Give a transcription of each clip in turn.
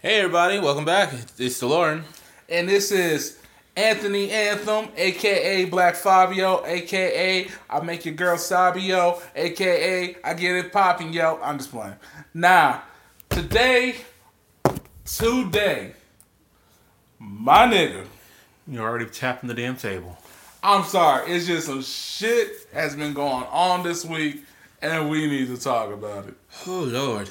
Hey everybody, welcome back. It's DeLorean. And this is Anthony Anthem, aka Black Fabio, aka I make your girl Sabio, aka I get it popping, yo. I'm just playing. Now, today, today, my nigga. You're already tapping the damn table. I'm sorry, it's just some shit has been going on this week, and we need to talk about it. Oh Lord.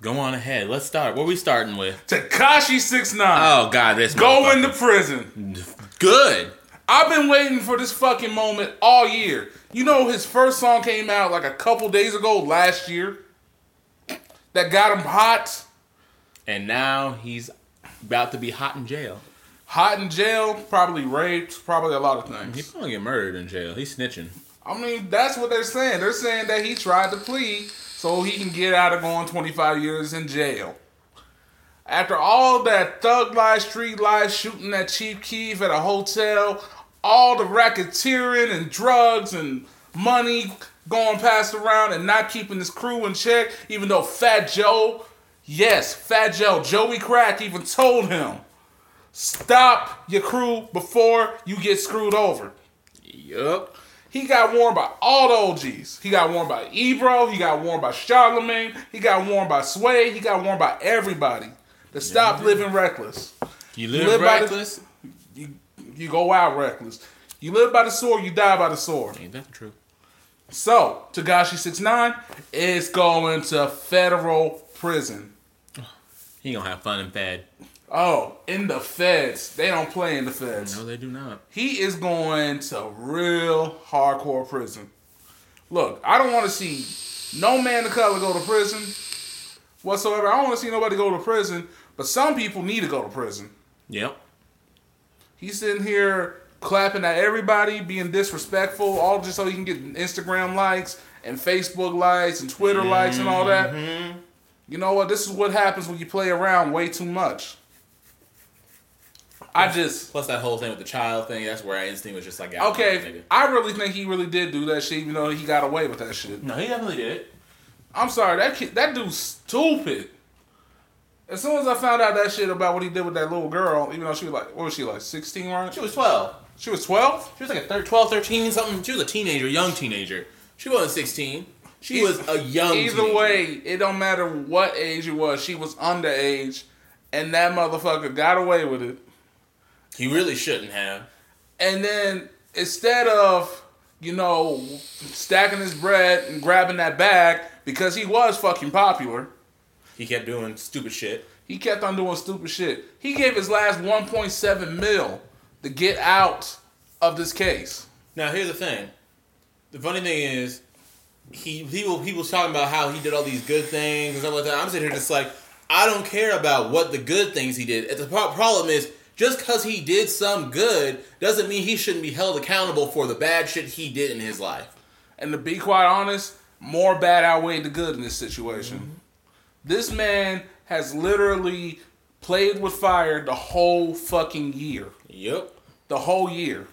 Go on ahead. Let's start. What are we starting with? Tekashi Six Nine. Oh God, this going to prison. good. I've been waiting for this fucking moment all year. You know, his first song came out like a couple days ago last year. That got him hot, And now he's about to be hot in jail. hot in jail, probably raped, probably a lot of things. He probably get murdered in jail. He's snitching. I mean, that's what they're saying. They're saying that he tried to plead so he can get out of going 25 years in jail. After all that thug life, street life, shooting at Chief Keef at a hotel, all the racketeering and drugs and money going passed around and not keeping his crew in check, even though Fat Joe, yes, Fat Joe, Joey Crack even told him, stop your crew before you get screwed over. Yup. He got worn by all the OGs. He got worn by Ebro. He got worn by Charlemagne. He got worn by Sway. He got worn by everybody to stop living reckless. You You live, live by the- reckless. You, you go out reckless. You live by the sword, you die by the sword. Ain't that true? So, Tekashi 69 is going to federal prison. He gonna have fun in bed. Oh, in the feds. They don't play in the feds. No, they do not. he is going to real hardcore prison. Look, I don't want to see no man of color go to prison whatsoever. I don't want to see nobody go to prison, but some people need to go to prison. Yep. He's sitting here clapping at everybody, being disrespectful, all just so he can get Instagram likes and Facebook likes and Twitter likes and all that. Mm-hmm. You know what? This is what happens when you play around way too much. I just Plus that whole thing with the child thing. That's where our instinct was just like, Okay. I really think he really did do that shit, even though he got away with that shit. No, he definitely did. I'm sorry, that kid, that dude's stupid. As soon as I found out that shit about what he did with that little girl, even though she was like, what was she like, 16, right? She was twelve. She was 12. She was like a thir- 12, 13, something. She was a teenager, young teenager. She wasn't 16. She was a young Either teenager. way, it don't matter what age it was. She was underage, and that motherfucker got away with it. He really shouldn't have. And then instead of you know stacking his bread and grabbing that bag because he was fucking popular. He kept doing stupid shit. He kept on doing stupid shit. He gave his last 1.7 mil to get out of this case. Now here's the thing. The funny thing is, he people people was talking about how he did all these good things and stuff like that. I'm sitting here just like, I don't care about what the good things he did. The problem is, just because he did some good doesn't mean he shouldn't be held accountable for the bad shit he did in his life. And to be quite honest, more bad outweighed the good in this situation. Mm-hmm. This man has literally played with fire the whole fucking year. Yep. The whole year.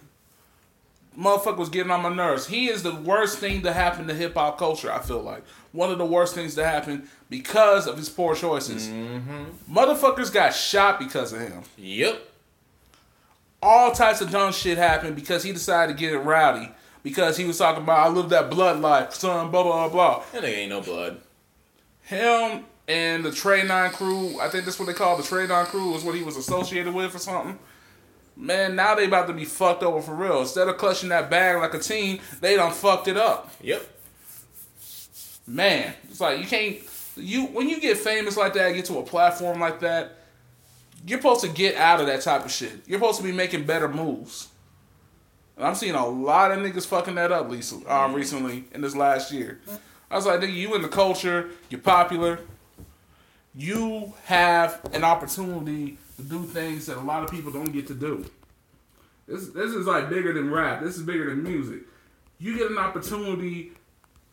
Motherfucker was getting on my nerves. He is the worst thing to happen to hip hop culture, I feel like. One of the worst things to happen because of his poor choices. Mm-hmm. Motherfuckers got shot because of him. Yep. All types of dumb shit happened because he decided to get it rowdy. Because he was talking about I live that blood life, son, blah blah blah. That nigga ain't no blood. Him and the Trey Nine crew, I think that's what they call the Trey Nine crew, is what he was associated with or something. Man, now they about to be fucked over for real. Instead of clutching that bag like a team, they done fucked it up. Yep. Man, it's like you can't you when you get famous like that, get to a platform like that, you're supposed to get out of that type of shit. You're supposed to be making better moves. And I'm seeing a lot of niggas fucking that up recently, um, recently in this last year. I was like, nigga, you in the culture, you're popular, you have an opportunity to do things that a lot of people don't get to do. This this is like bigger than rap. This is bigger than music. You get an opportunity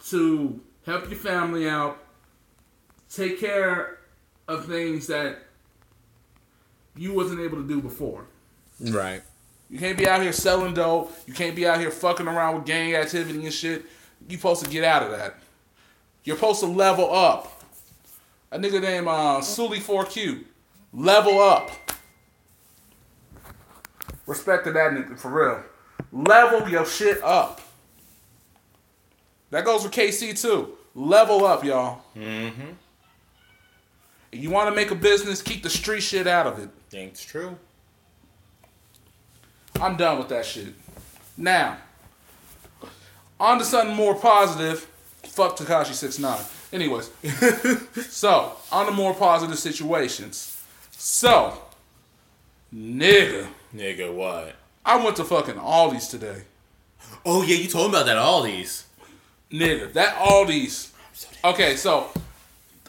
to help your family out, take care of things that you wasn't able to do before. Right. You can't be out here selling dope. You can't be out here fucking around with gang activity and shit. You supposed to get out of that. You're supposed to level up. A nigga named uh, Sully 4Q. Level up. Respect to that nigga, for real. Level your shit up. That goes for KC too. Level up, y'all. Mm-hmm. You want to make a business, keep the street shit out of it. Think it's true. I'm done with that shit. Now, on to something more positive. Fuck Tekashi 69. Anyways, so on to more positive situations. So, nigga, Nigga, what? I went to fucking Aldi's today. Oh yeah, you told me about that. All these. Nigga, that Aldi's. Okay, so,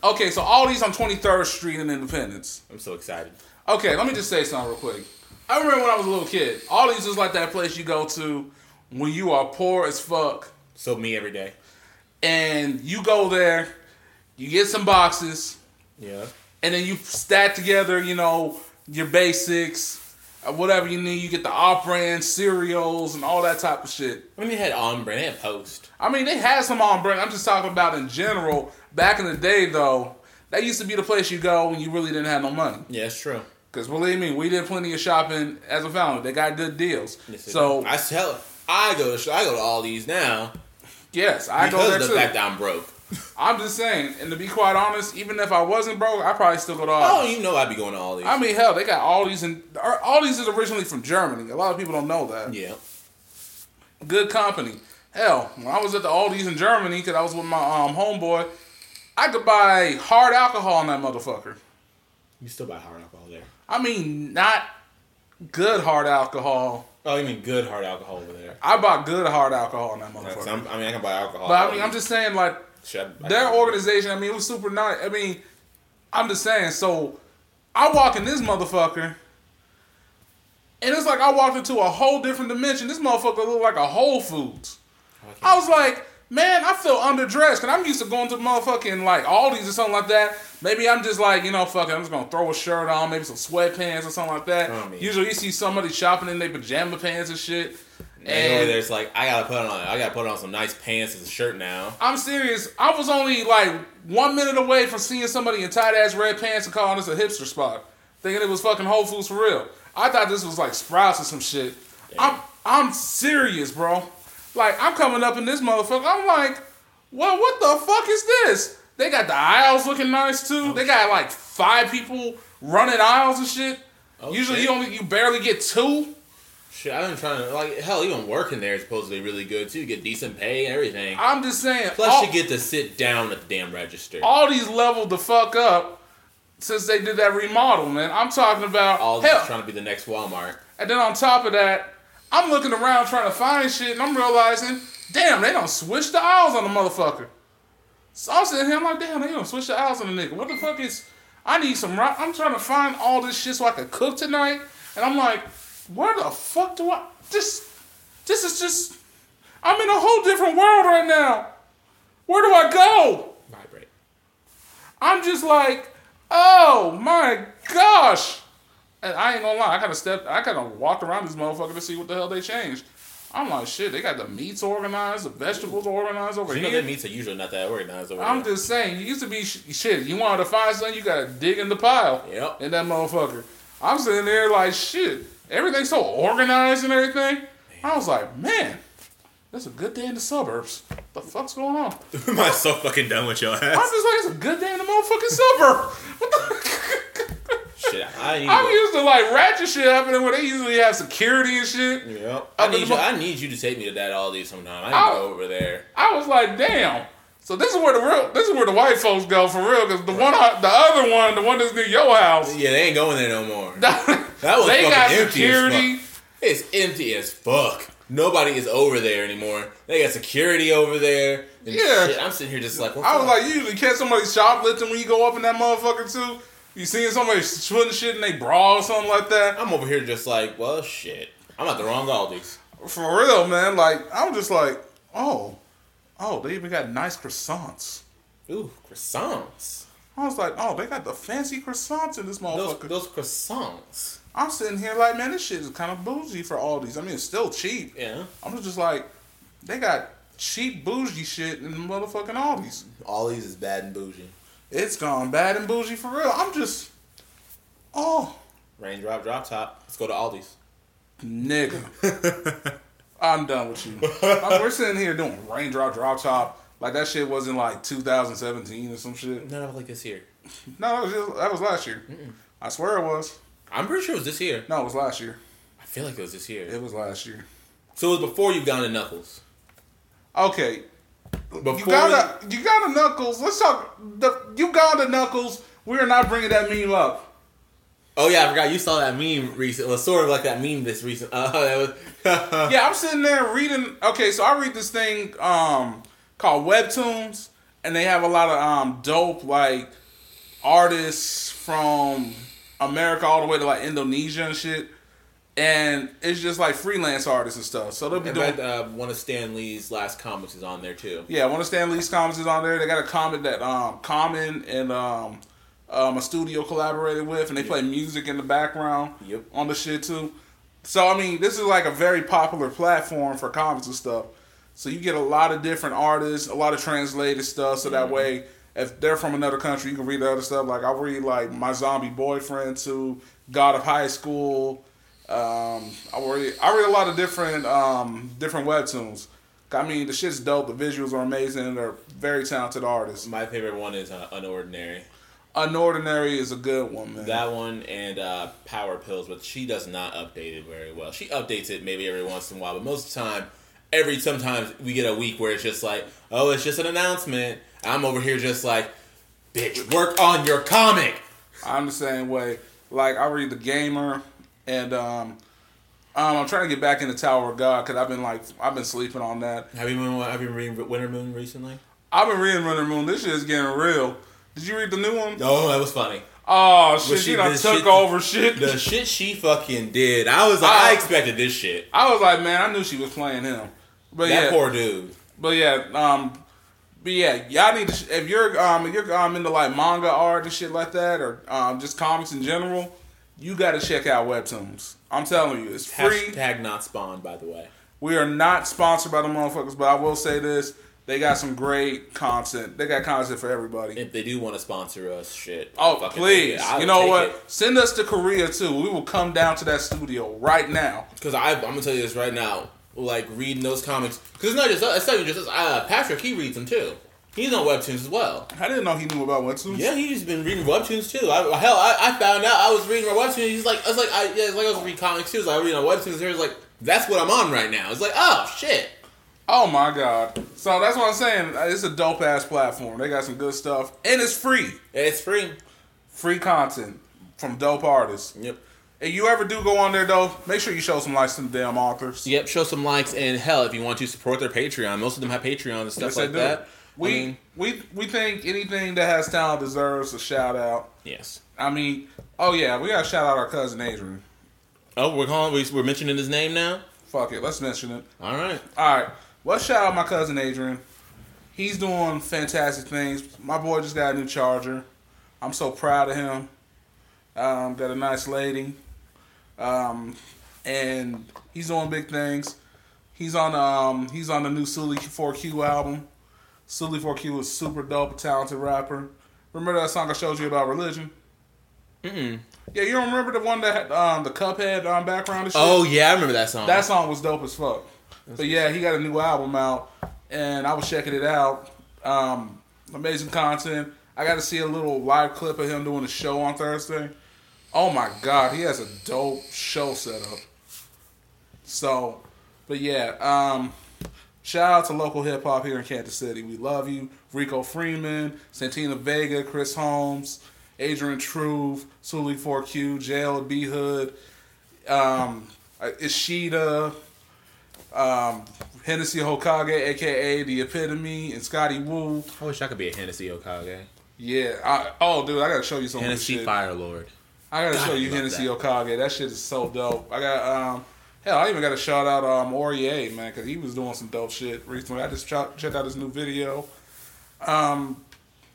okay, so Aldi's on 23rd Street in Independence. I'm so excited. Okay, let me just say something real quick. I remember when I was a little kid. Aldi's is like that place you go to when you are poor as fuck. So me every day. and you go there, you get some boxes, Yeah. and then you stack together, you know, your basics, uh, whatever you need. You get the off-brand cereals and all that type of shit. I mean, they had on brand. They had Post. I mean, they had some on brand. I'm just talking about in general. Back in the day, though, that used to be the place you go when you really didn't have no money. Yeah, it's true. Because believe me, we did plenty of shopping as a family. They got good deals. Yes, so. I tell. I go. To, I go to all these now yes, I go there of the too. fact that I'm broke. I'm just saying, and to be quite honest, even if I wasn't broke, I probably still go to Oh, Aldi's. you know I'd be going to all these. I mean, hell, they got all these, and all these is originally from Germany. A lot of people don't know that. yeah. Good company. Hell, when I was at the Aldi's in Germany, because I was with my um, homeboy, I could buy hard alcohol in that motherfucker. You still buy hard alcohol there. I mean, not good hard alcohol. Oh, you mean good hard alcohol over there? I bought good hard alcohol in that motherfucker. I'm- mean, I can buy alcohol. But I mean, I'm just saying, like, I- I their can- organization, I mean, it was super nice. I mean, I'm just saying. So I walk in this motherfucker, and it's like I walked into a whole different dimension. This motherfucker looked like a Whole Foods. Oh, I was like, man, I feel underdressed. Cause I'm used to going to motherfucking like Aldi's or something like that. Maybe I'm just like, you know, fucking, I'm just gonna throw a shirt on, maybe some sweatpants or something like that. Oh. Usually you see somebody shopping in their pajama pants and shit. And over And there, it's like I gotta put on. I gotta put on some nice pants and a shirt now. I'm serious. I was only like one minute away from seeing somebody in tight ass red pants and calling this a hipster spot, thinking it was fucking Whole Foods for real. I thought this was like Sprouts or some shit. I'm I'm serious, bro. Like I'm coming up in this motherfucker. I'm like, well, what the fuck is this? They got the aisles looking nice too. they got like five people running aisles and shit. Oh, Usually shit. you only you barely get two. Shit, I've been trying to like hell. Even working there is supposed to be really good too. You get decent pay and everything. I'm just saying. Plus, all- you get to sit down at the damn register. all these leveled the fuck up since they did that remodel, man. I'm talking about All hell. trying to be the next Walmart. And then on top of that, I'm looking around trying to find shit, and I'm realizing, damn, they don't switch the aisles on the motherfucker. So I'm sitting here, I'm like, damn, they don't switch the aisles on the nigga. What the fuck is? I need some. I'm trying to find all this shit so I can cook tonight, and I'm like, where the fuck do I? This, this is just. I'm in a whole different world right now. Where do I go? Vibrate. I'm just like, oh my gosh. And I ain't gonna lie, I kind of stepped, I kind of walked around this motherfucker to see what the hell they changed. I'm like, shit, they got the meats organized, the vegetables organized over here. You know that meats are usually not that organized over here. I'm just saying, you used to be sh- shit. You wanted to find something, you gotta dig in the pile Yep. in that motherfucker. I'm sitting there like, shit, everything's so organized and everything. Man. I was like, man, that's a good day in the suburbs. What the fuck's going on? Am I so fucking done with your ass. I'm just like, it's a good day in the motherfucking suburb. What the? Shit, I. I'm used to like ratchet shit happening where they usually have security and shit. Yep. I need you. mo- I need you to take me to that Aldi sometime. I I'll- go over there. I was like, damn. So this is where the real, this is where the white folks go for real. Because the one, the other one, the one that's near your house, Yeah, they ain't going there no more. that was they fucking got empty as security. It's empty as fuck. Nobody is over there anymore. They got security over there. and Yeah. shit. I'm sitting here just like, what I was like, you usually catch somebody shoplifting when you go up in that motherfucker too. You seeing somebody putting shit in their bra or something like that. I'm over here just like, well, shit. I'm at the wrong Aldi's. For real, man. Like I'm just like, oh, oh, they even got nice croissants. Ooh, croissants. I was like, oh, they got the fancy croissants in this motherfucker. those croissants. I'm sitting here like, man, this shit is kind of bougie for all these. I mean, it's still cheap. Yeah. I'm just like, they got cheap bougie shit in the motherfucking Aldi's. Aldi's is bad and bougie. It's gone bad and bougie for real. I'm just, oh. Raindrop, drop top. Let's go to Aldi's. Nigga, I'm done with you. We're sitting here doing raindrop, drop top. Like that shit wasn't like 2017 or some shit. No, like this year. No, that was, just, that was last year. I swear it was. I'm pretty sure it was this year. No, it was last year. I feel like it was this year. It was last year. So it was before you got gone to Knuckles. Okay, Before Uganda, Uganda Knuckles. Let's talk. The Uganda Knuckles. We are not bringing that meme up. Oh yeah, I forgot you saw that meme recent. Well, sort of like that meme this recent. Uh, that was. Yeah, I'm sitting there reading. Okay, so I read this thing um, called Webtoons, and they have a lot of um, dope like artists from America all the way to like Indonesia and shit. And it's just like freelance artists and stuff. So they'll be In doing. uh, one of Stan Lee's last comics is on there too. Yeah, one of Stan Lee's comics is on there. They got a comic that um, Common and um, um, a studio collaborated with, and they play music in the background Yep. on the shit too. So I mean, this is like a very popular platform for comics and stuff. So you get a lot of different artists, a lot of translated stuff. So that way, if they're from another country, you can read the other stuff. Like I read like my zombie boyfriend to God of High School. Um, I read I read a lot of different um, different webtoons. I mean, the shit's dope. The visuals are amazing. They're very talented artists. My favorite one is uh, Unordinary. Unordinary is a good one, man. That one and uh, Power Pills, but she does not update it very well. She updates it maybe every once in a while, but most of the time, every sometimes we get a week where it's just like, oh, it's just an announcement. I'm over here just like, bitch, work on your comic. I'm the same way. Like I read the Gamer, and um, um, I'm trying to get back into Tower of God because I've been like I've been sleeping on that. Have you been have you been reading Winter Moon recently? I've been reading Winter Moon. This shit is getting real. Did you read the new one? Oh, that was funny. Oh shit, she- done took shit- over shit. The shit she fucking did. I was like, Uh, I expected this shit. I was like, man, I knew she was playing him. But That yeah, poor dude. but yeah, um, but yeah, y'all need to if you're um if you're um into like manga art and shit like that or um just comics in general, you got to check out Webtoons. I'm telling you, it's free. Hashtag not spawned, by the way. We are not sponsored by the motherfuckers, but I will say this: they got some great content. They got content for everybody. If they do want to sponsor us, shit. Oh, please! take it. I You know what? it. Send us to Korea too. We will come down to that studio right now. Because I'm gonna tell you this right now, like reading those comics, because it's not just us. It's not even just us. Uh, Patrick, he reads them too. He's on webtoons as well. I didn't know he knew about Webtoons. Yeah, he's been reading webtoons too. I, hell, I, I found out I was reading my webtoons. He's like, I was like, I, yeah, it's like I was reading comics too. It's like I read on webtoons. He was like, that's what I'm on right now. It's like, oh shit. Oh my god! So that's what I'm saying. Uh, it's a dope ass platform. They got some good stuff, and it's free. It's free. Free content from dope artists. Yep. If you ever do go on there though, make sure you show some likes to the damn authors. Yep. Show some likes and hell, if you want to support their Patreon, most of them have Patreon and stuff Yes, like that. We I mean, we we think anything that has talent deserves a shout out. yes. I mean, oh yeah, we gotta shout out our cousin Adrian. Oh, we're calling. we- We're mentioning his name now. Fuck it, let's mention it. All right. All right, let's shout out my cousin Adrian. He's doing fantastic things. My boy just got a new charger. I'm so proud of him. Um, got a nice lady, um, and he's doing big things. He's on um he's on the new Sully 4Q album. Sully 4Q is super dope, talented rapper. Remember that song I showed you about religion? Mm-mm. Yeah, you don't remember the one that had um, the Cuphead um, background? Oh yeah, I remember that song. That song was dope as fuck. But yeah, he got a new album out, and I was checking it out. Um, amazing content. I got to see a little live clip of him doing a show on Thursday. Oh my god, he has a dope show set up. So, but yeah, um, shout out to local hip hop here in Kansas City. We love you, Rico Freeman, Santina Vega, Chris Holmes, Adrian Truve, Sully 4Q, Jail B Hood, um, Ishida, um, Hennessy Hokage, aka the Epitome, and Scotty Wu. I wish I could be a Hennessy Hokage. Yeah. I, oh, dude, I gotta show you some Hennessy. Fire Lord. I gotta God, show you Hennessy that. Okage. That shit is so dope. I got um, hell, I even got to shout out um Aurier man because he was doing some dope shit recently. I just ch- checked out his new video. Um,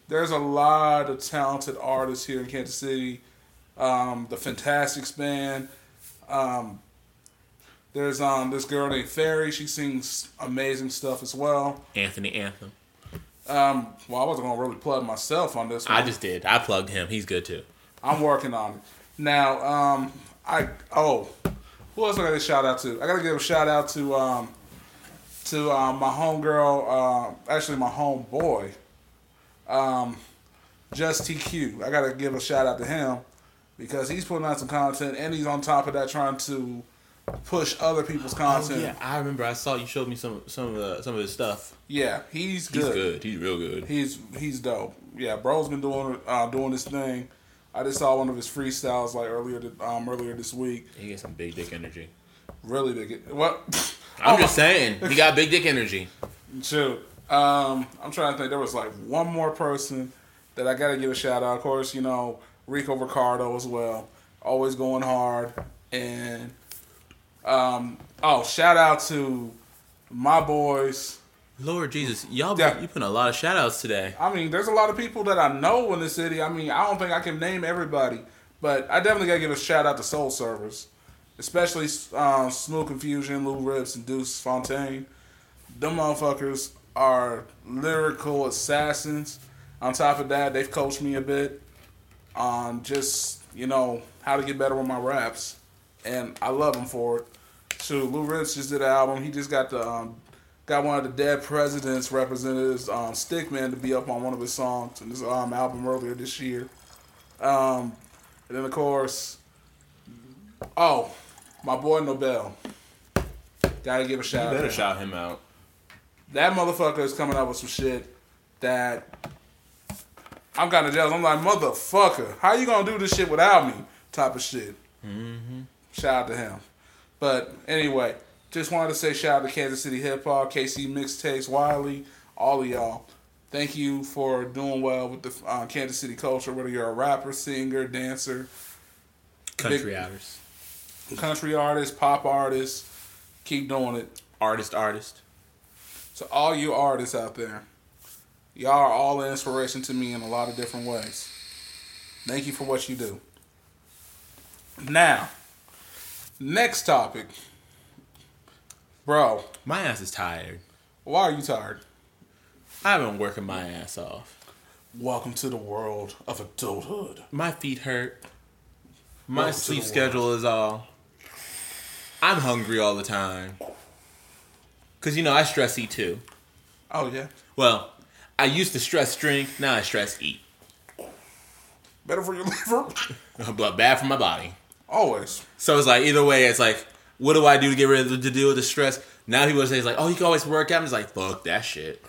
there's a lot of talented artists here in Kansas City. Um, the Fantastics band. Um, there's um this girl named Fairy. She sings amazing stuff as well. Anthony Anthem. Um, well, I wasn't gonna really plug myself on this one. I just did. I plugged him. He's good too. I'm working on it. Now, um, I oh, who else I got to shout out to? I got to give a shout out to um, to um, my homegirl, uh, actually my homeboy, um, Just TQ. I got to give a shout out to him because he's putting out some content and he's on top of that trying to push other people's content. Oh, yeah, I remember. I saw you showed me some some of the, some of his stuff. Yeah, he's good. He's good. He's real good. He's he's dope. Yeah, bro's been doing uh, doing this thing. I just saw one of his freestyles like earlier um earlier this week. He gets some big dick energy. Really big. What? I'm just saying, he got big dick energy. Shoot. Um, I'm trying to think. There was like one more person that I got to give a shout out. Of course, you know Rico Ricardo as well. Always going hard. And um, oh, shout out to my boys. Lord Jesus, y'all, Yeah. you putting a lot of shout outs today. I mean, there's a lot of people that I know in the city. I mean, I don't think I can name everybody, but I definitely gotta give a shout out to Soul Servers, especially uh, Smooth Confusion, Lou Rips, and Deuce Fontaine. Them motherfuckers are lyrical assassins. On top of that, they've coached me a bit on just you know how to get better with my raps, and I love them for it. So Lou Rips just did an album. He just got the um, got one of the dead presidents representatives, um, Stickman, to be up on one of his songs in his um, album earlier this year. Um, and then of course, oh, my boy Nobel. Gotta give a shout out. better to shout him out. That motherfucker is coming up with some shit that I'm kind of jealous. I'm like, motherfucker, how you gonna do this shit without me? Type of shit. Mm-hmm. Shout out to him. But anyway, just wanted to say shout out to Kansas City Hip Hop, KC Mixtapes, Wiley, all of y'all. Thank you for doing well with the uh, Kansas City culture, whether you're a rapper, singer, dancer, Country Big- artist, country artist, pop artist. Keep doing it. artist, artist. So all you artists out there, y'all are all an inspiration to me in a lot of different ways. Thank you for what you do. Now, next topic. Bro, My ass is tired. why are you tired? I've been working my ass off. Welcome to the world of adulthood. My feet hurt. My Welcome sleep schedule is all. I'm hungry all the time. Cause you know I stress eat too. Oh, yeah. Well, I used to stress drink. Now I stress eat. Better for your liver? But bad for my body. Always. So it's like either way, it's like, what do I do to get rid of the, to deal with the stress? Now people say it's like, oh, you can always work out. I'm just like, fuck that shit.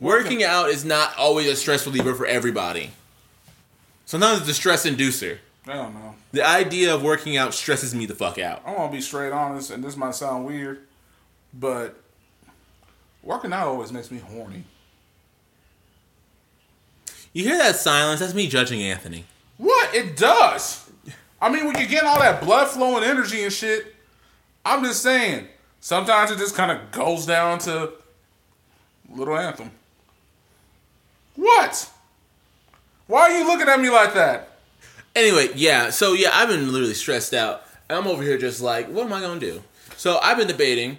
Working out is not always a stress reliever for everybody. Sometimes it's a stress inducer. I don't know. The idea of working out stresses me the fuck out. I'm gonna be straight honest, and this might sound weird, but working out always makes me horny. You hear that silence? That's me judging Anthony. What? It does. I mean, when you're getting all that blood flowing energy and shit, I'm just saying. Sometimes it just kind of goes down to little anthem. What? Why are you looking at me like that? Anyway, yeah, so yeah, I've been literally stressed out. I'm over here just like, what am I gonna do? So I've been debating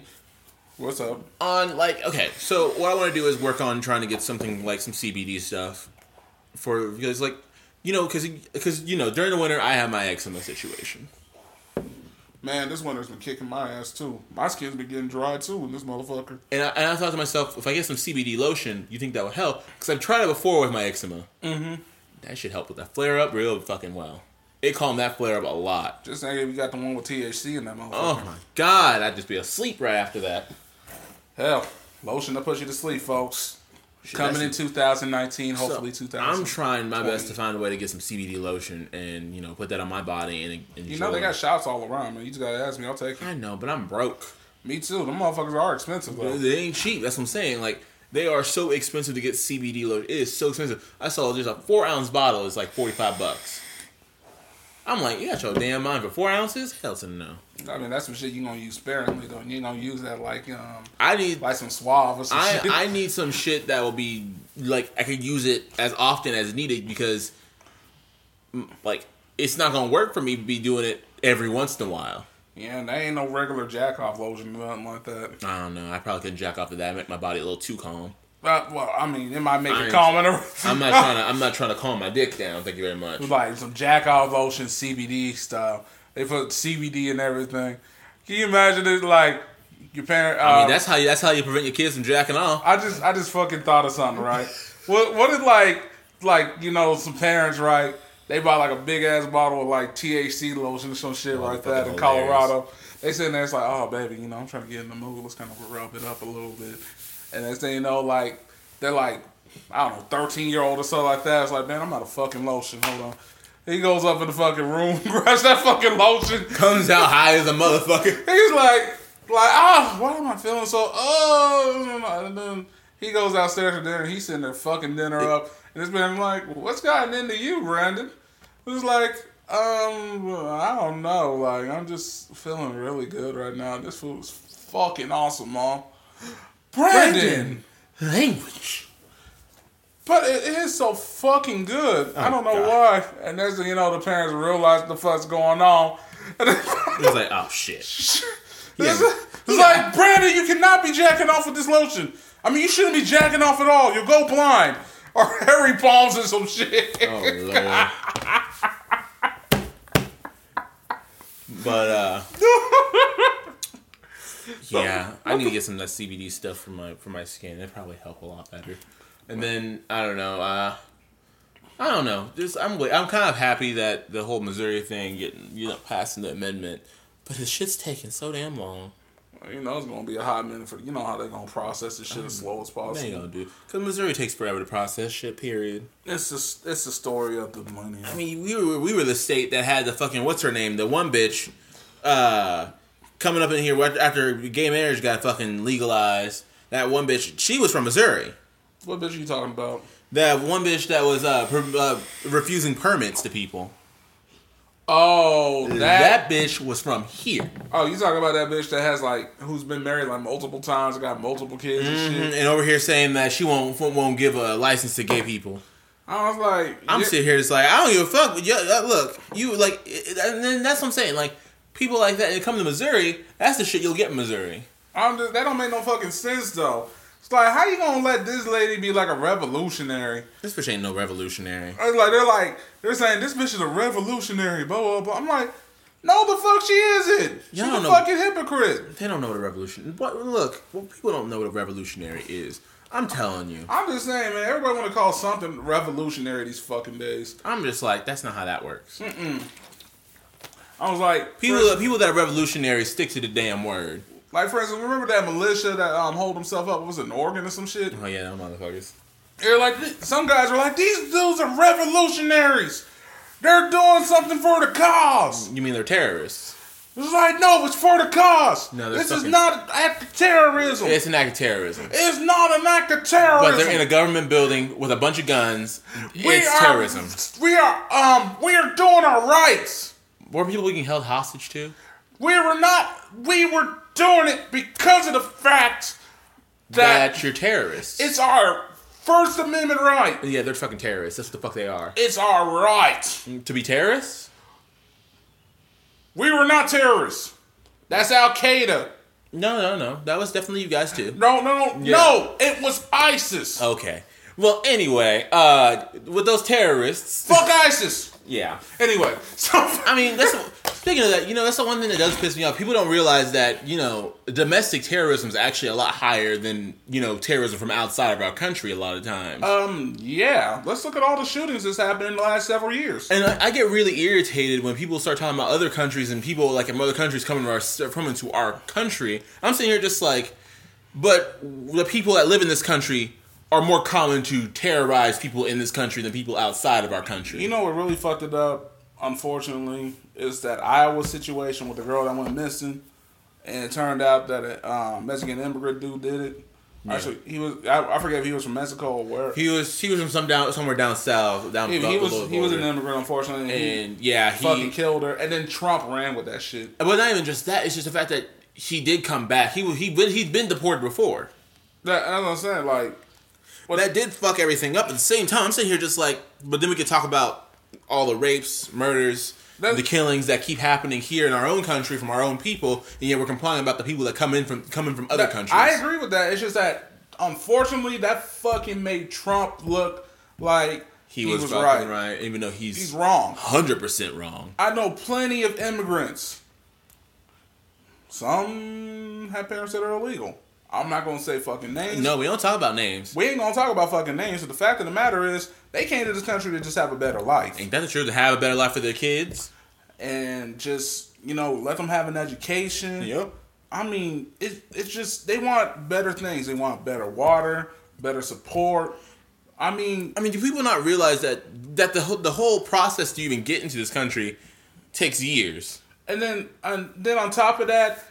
What's up? on like okay so what i want to do is work on trying to get something like some cbd stuff for because like you know because because you know during the winter i have my eczema situation Man, this winter's been kicking my ass too. My skin's been getting dry too in this motherfucker. and I, and I thought to myself if i get some cbd lotion you think that would help because i've tried it before with my eczema mm-hmm. that should help with that flare up real fucking well it calmed that flare up a lot Just saying, we got the one with THC in that motherfucker. oh my god i'd just be asleep right after that Hell, lotion to put you to sleep, folks. Shit, Coming in 2019, hopefully So, 2000. i'm trying my best to find a way to get some cbd lotion and you know put that on my body and, and You know they got shots all around, man. You just gotta ask me, I'll take it. i know but i'm broke Me too. Them motherfuckers are expensive though. They ain't cheap. That's what I'm saying. Like they are so expensive to get CBD lotion. It is so expensive. I saw there's a four ounce bottle is like forty five bucks. I'm like, you got your damn mind for four ounces? Hell to no. I mean, that's some shit you gonna use sparingly though. You gonna use that like um I need like some suave or some I shit. I need some shit that will be like I could use it as often as needed because like it's not gonna work for me to be doing it every once in a while. yeah, and that ain't no regular jack off lotion or nothing like that. I don't know. I probably couldn't jack off to that. Make my body a little too calm. Uh, well, I mean, it might make I it ain't- calm. I'm not trying to. I'm not trying to calm my dick down. Thank you very much. like some jack off lotion CBD stuff. They put CBD and everything. Can you imagine it? Like your parent. Uh, I mean, that's how you. That's how you prevent your kids from jacking off. I just I just fucking thought of something, right? what what if like like you know some parents, right? They buy like a big ass bottle of like THC lotion or some shit like that in Colorado. They sitting there, it's like, oh baby, you know, I'm trying to get in the mood. Let's kind of rub it up a little bit. And next thing you know, like they're like, I don't know, 13 year old or something like that. It's like, man, I'm out of fucking lotion. Hold on. He goes up in the fucking room, grabs that fucking lotion. Comes out high as a motherfucker. He's like, like, ah, why am I feeling so? Oh, and then he goes downstairs for dinner. He's sitting there fucking dinner up, and this man like, what's gotten into you, Brandon? It's like, um, I don't know. Like, I'm just feeling really good right now. This food's fucking awesome, mom. Brandon. Language. But it is so fucking good. I don't know God. why. And there's, you know, the parents realize the fuck's going on. And It like, oh shit. It's, Yeah. it's like, Brandon, you cannot be jacking off with this lotion. I mean, you shouldn't be jacking off at all. You'll go blind. Or Harry Palms and some shit. Oh lord. But uh Yeah, I need to get some of that CBD stuff for my for my skin. It'd probably help a lot better. And then I don't know, uh I don't know. Just I'm I'm kind of happy that the whole Missouri thing getting you know passing the amendment, but this shit's taking so damn long. You know, it's going to be a hot minute for, you know how they're going to process this shit as slow as They possible. gonna do because Missouri takes forever to process shit. Period. It's just, it's the story of the money. I mean, we were we were the state that had the fucking what's her name, the one bitch, uh, coming up in here after gay marriage got fucking legalized. That one bitch, she was from Missouri. what bitch are you talking about? That one bitch that was uh, per, uh refusing permits to people. Oh, that. That bitch was from here, oh, you talking about that bitch that has, like, who's been married, like, multiple times, got multiple kids and Mhm, shit? and over here saying that she won't won't give a license to gay people. I was like, I'm yeah, sitting here just like I don't give a fuck. But yeah, uh, look, you like, and then that's what I'm saying. Like people like that, they come to Missouri. That's the shit you'll get in Missouri. I'm just, that don't make no fucking sense, though. It's like, how you gonna let this lady be like a revolutionary? This bitch ain't no revolutionary. It's like they're like they're saying this bitch is a revolutionary, blah blah blah. I'm like, no, the fuck she isn't. She's a know. fucking hypocrite. They don't know what a revolution. Look? Well, people don't know what a revolutionary is. I'm telling you. I'm just saying, man. Everybody want to call something revolutionary these fucking days. I'm just like that's not how that works. I was like, People, people that are revolutionary stick to the damn word. like for instance, remember that militia that um hold himself up? Was it, in Oregon or some shit? Oh yeah, them motherfuckers. They're like, some guys are like, these dudes are revolutionaries. They're doing something for the cause. You mean they're terrorists? It's like, no, it's for the cause. No, this is not an act of terrorism. It's an act of terrorism. It's not an act of terrorism. But they're in a government building with a bunch of guns. we it's are, terrorism. We are um we are doing our rights. Were people being held hostage to? We were not we were doing it because of the fact that, That you're terrorists. it's our First Amendment right. yeah, they're fucking terrorists. That's what the fuck they are. It's our right. To be terrorists? We were not terrorists. That's Al Qaeda. No, no, no. That was definitely you guys too. No, no, no, Yeah. no. It was ISIS. Okay. Well, anyway, uh, with those terrorists, Fuck ISIS. Yeah. Anyway, so I mean, that's speaking of that. You know, that's the one thing that does piss me off. People don't realize that you know domestic terrorism is actually a lot higher than you know terrorism from outside of our country. A lot of times, um yeah. Let's look at all the shootings that's happened in the last several years. and I, I get really irritated when people start talking about other countries and people like in other countries coming to our coming to our country. I'm sitting here just like, but the people that live in this country are more common to terrorize people in this country than people outside of our country. You know what really fucked it up, unfortunately, is that Iowa situation with the girl that went missing, and it turned out that a um, Mexican immigrant dude did it. Actually, he was I, I forget if he was from Mexico or where. He was he was from some down somewhere down south down. He, he was the he was an immigrant, unfortunately, and, he and yeah, he fucking killed her. And then Trump ran with that shit. But not even just that. It's just the fact that he did come back. He was—he he'd been deported before. That, that's what I'm saying. Like, Well, that did fuck everything up. At the same time, I'm sitting here just like, but then we could talk about all the rapes, murders, the killings that keep happening here in our own country from our own people, and yet we're complaining about the people that come in from coming from other that- countries. I agree with that. It's just that unfortunately, that fucking made Trump look like He, was, fucking right. right. even though he's He's wrong. hundred percent wrong. I know plenty of immigrants. Some have parents that are illegal. I'm not gonna say fucking names. No, we don't talk about names. We ain't gonna talk about fucking names. But the fact of the matter is, they came to this country to just have a better life Ain't that the truth? To have a better life for their kids. and just you know let them have an education. Yep. I mean, it, it's just they want better things. They want better water, better support. I mean, I mean, do people not realize that that the whole, the whole process to even get into this country takes years? and then and then on top of that,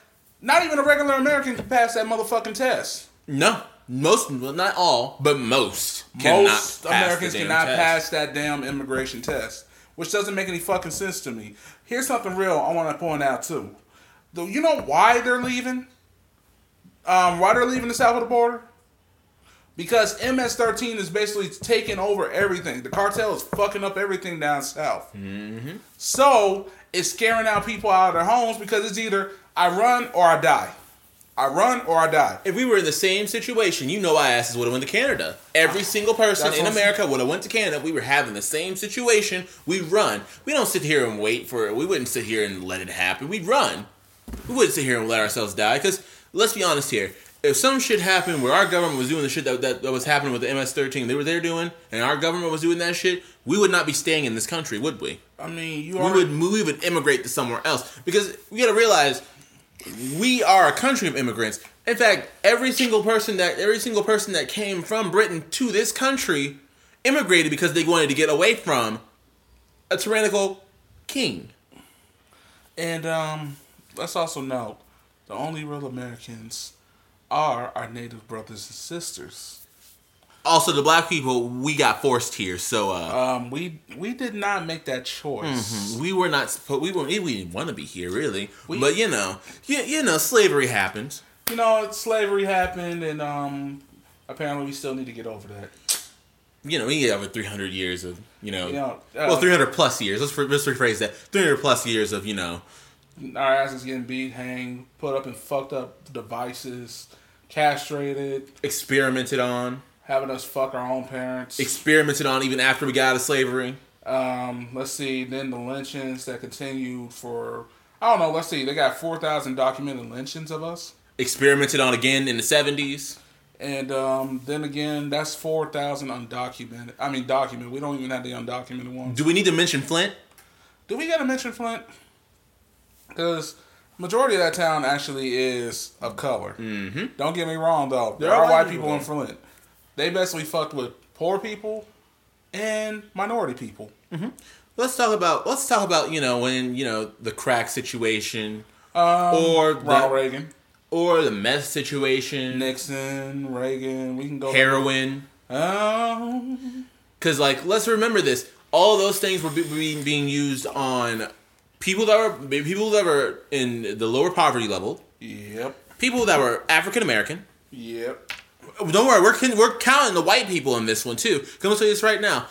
not even a regular American can pass that motherfucking test. No, most, well, not all, but most cannot Most pass Americans cannot test. pass that damn immigration test, which doesn't make any fucking sense to me. Here's something real I want to point out too. Though you know why they're leaving? Um, why they're leaving the south of the border? Because MS-13 is basically taking over everything. The cartel is fucking up everything down south. Mm-hmm. So it's scaring out people out of their homes because it's either I run or I die. I run or I die. If we were in the same situation, you know, our asses would have went to Canada. Every ah, single person That's in America would have went to Canada. We were having the same situation. We run. We don't sit here and wait for it. We wouldn't sit here and let it happen. We'd run. We wouldn't sit here and let ourselves die. Because let's be honest here. If some shit happened where our government was doing the shit that, that, that was happening with the MS-13, they were there doing, and our government was doing that shit, we would not be staying in this country, would we? I mean, you we are would we would immigrate to somewhere else because we got to realize we are a country of immigrants. In fact, every single person that every single person that came from Britain to this country immigrated because they wanted to get away from a tyrannical king. And um, let's also note the only real Americans are our native brothers and sisters. Also, the black people we got forced here, so uh, Um, we we did not make that choice. we were not. We were we didn't want to be here really, We- but you know, you, you know, slavery happened. You know, slavery happened, and um, apparently we still need to get over that. You know, we have over three hundred years of you know, You know, uh, well, three hundred plus years. Let's let's rephrase that. Three hundred plus years of you know. our asses getting beat, hanged, put up in fucked up devices, castrated, experimented on, having us fuck our own parents. experimented on even after we got out of slavery. Um, let's see. Then the lynchings that continued for I don't know. Let's see. They got four thousand documented lynchings of us, Experimented on again in the seventies. and um, then again, that's four thousand undocumented. I mean, documented. We don't even have the undocumented ones. Do we need to mention Flint? Do we gotta mention Flint? Because majority of that town actually is of color. Mm-hmm. Don't get me wrong though. There, There are are white white people in Flint. They basically fucked with poor people and minority people. Let's talk about let's talk about you know when you know the crack situation Um, Or Ronald the- Reagan, or the meth situation, Nixon, Reagan. We can go heroin. Um, Because like let's remember this: all those things were being being used on people that were people that were in the lower poverty level, yep, people that were African American. yep. Don't worry, we're we're counting the white people in this one too. I'm gonna tell you this right now: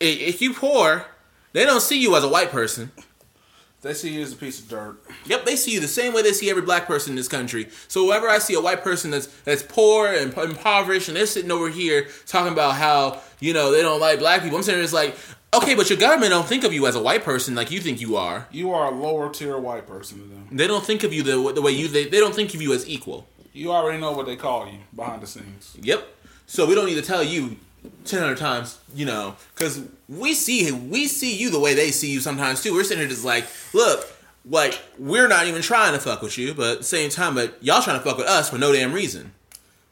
if you poor, they don't see you as a white person. They see you as a piece of dirt. Yep, they see you the same way they see every black person in this country. So whenever I see a white person that's that's poor and impoverished, and they're sitting over here talking about how you know they don't like black people, I'm saying it's like, okay, but your government don't think of you as a white person like you think you are. You are a lower tier white person to them. They don't think of you the the way you they, they don't think of you as equal. You already know what they call you behind the scenes. Yep. So we don't need to tell you ten hundred times, you know, because we see we see you the way they see you sometimes too. We're sitting here just like, look, like we're not even trying to fuck with you, but at the same time, but y'all trying to fuck with us for no damn reason.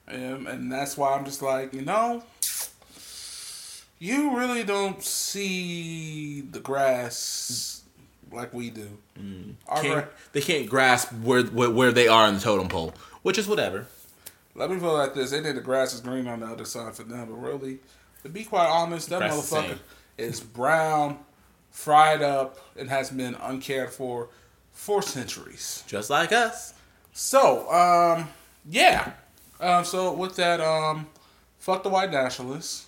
Um, and that's why I'm just like, you know, you really don't see the grass like we do. Our Can't, gra- they can't grasp where, where where they are in the totem pole, which is whatever. Let me put it like this: they think the grass is green on the other side for them, but really, to be quite honest, that motherfucker is brown, fried up, and has been uncared for for centuries. Just like us. So, um, yeah. Um, so with that, um, fuck the white nationalists,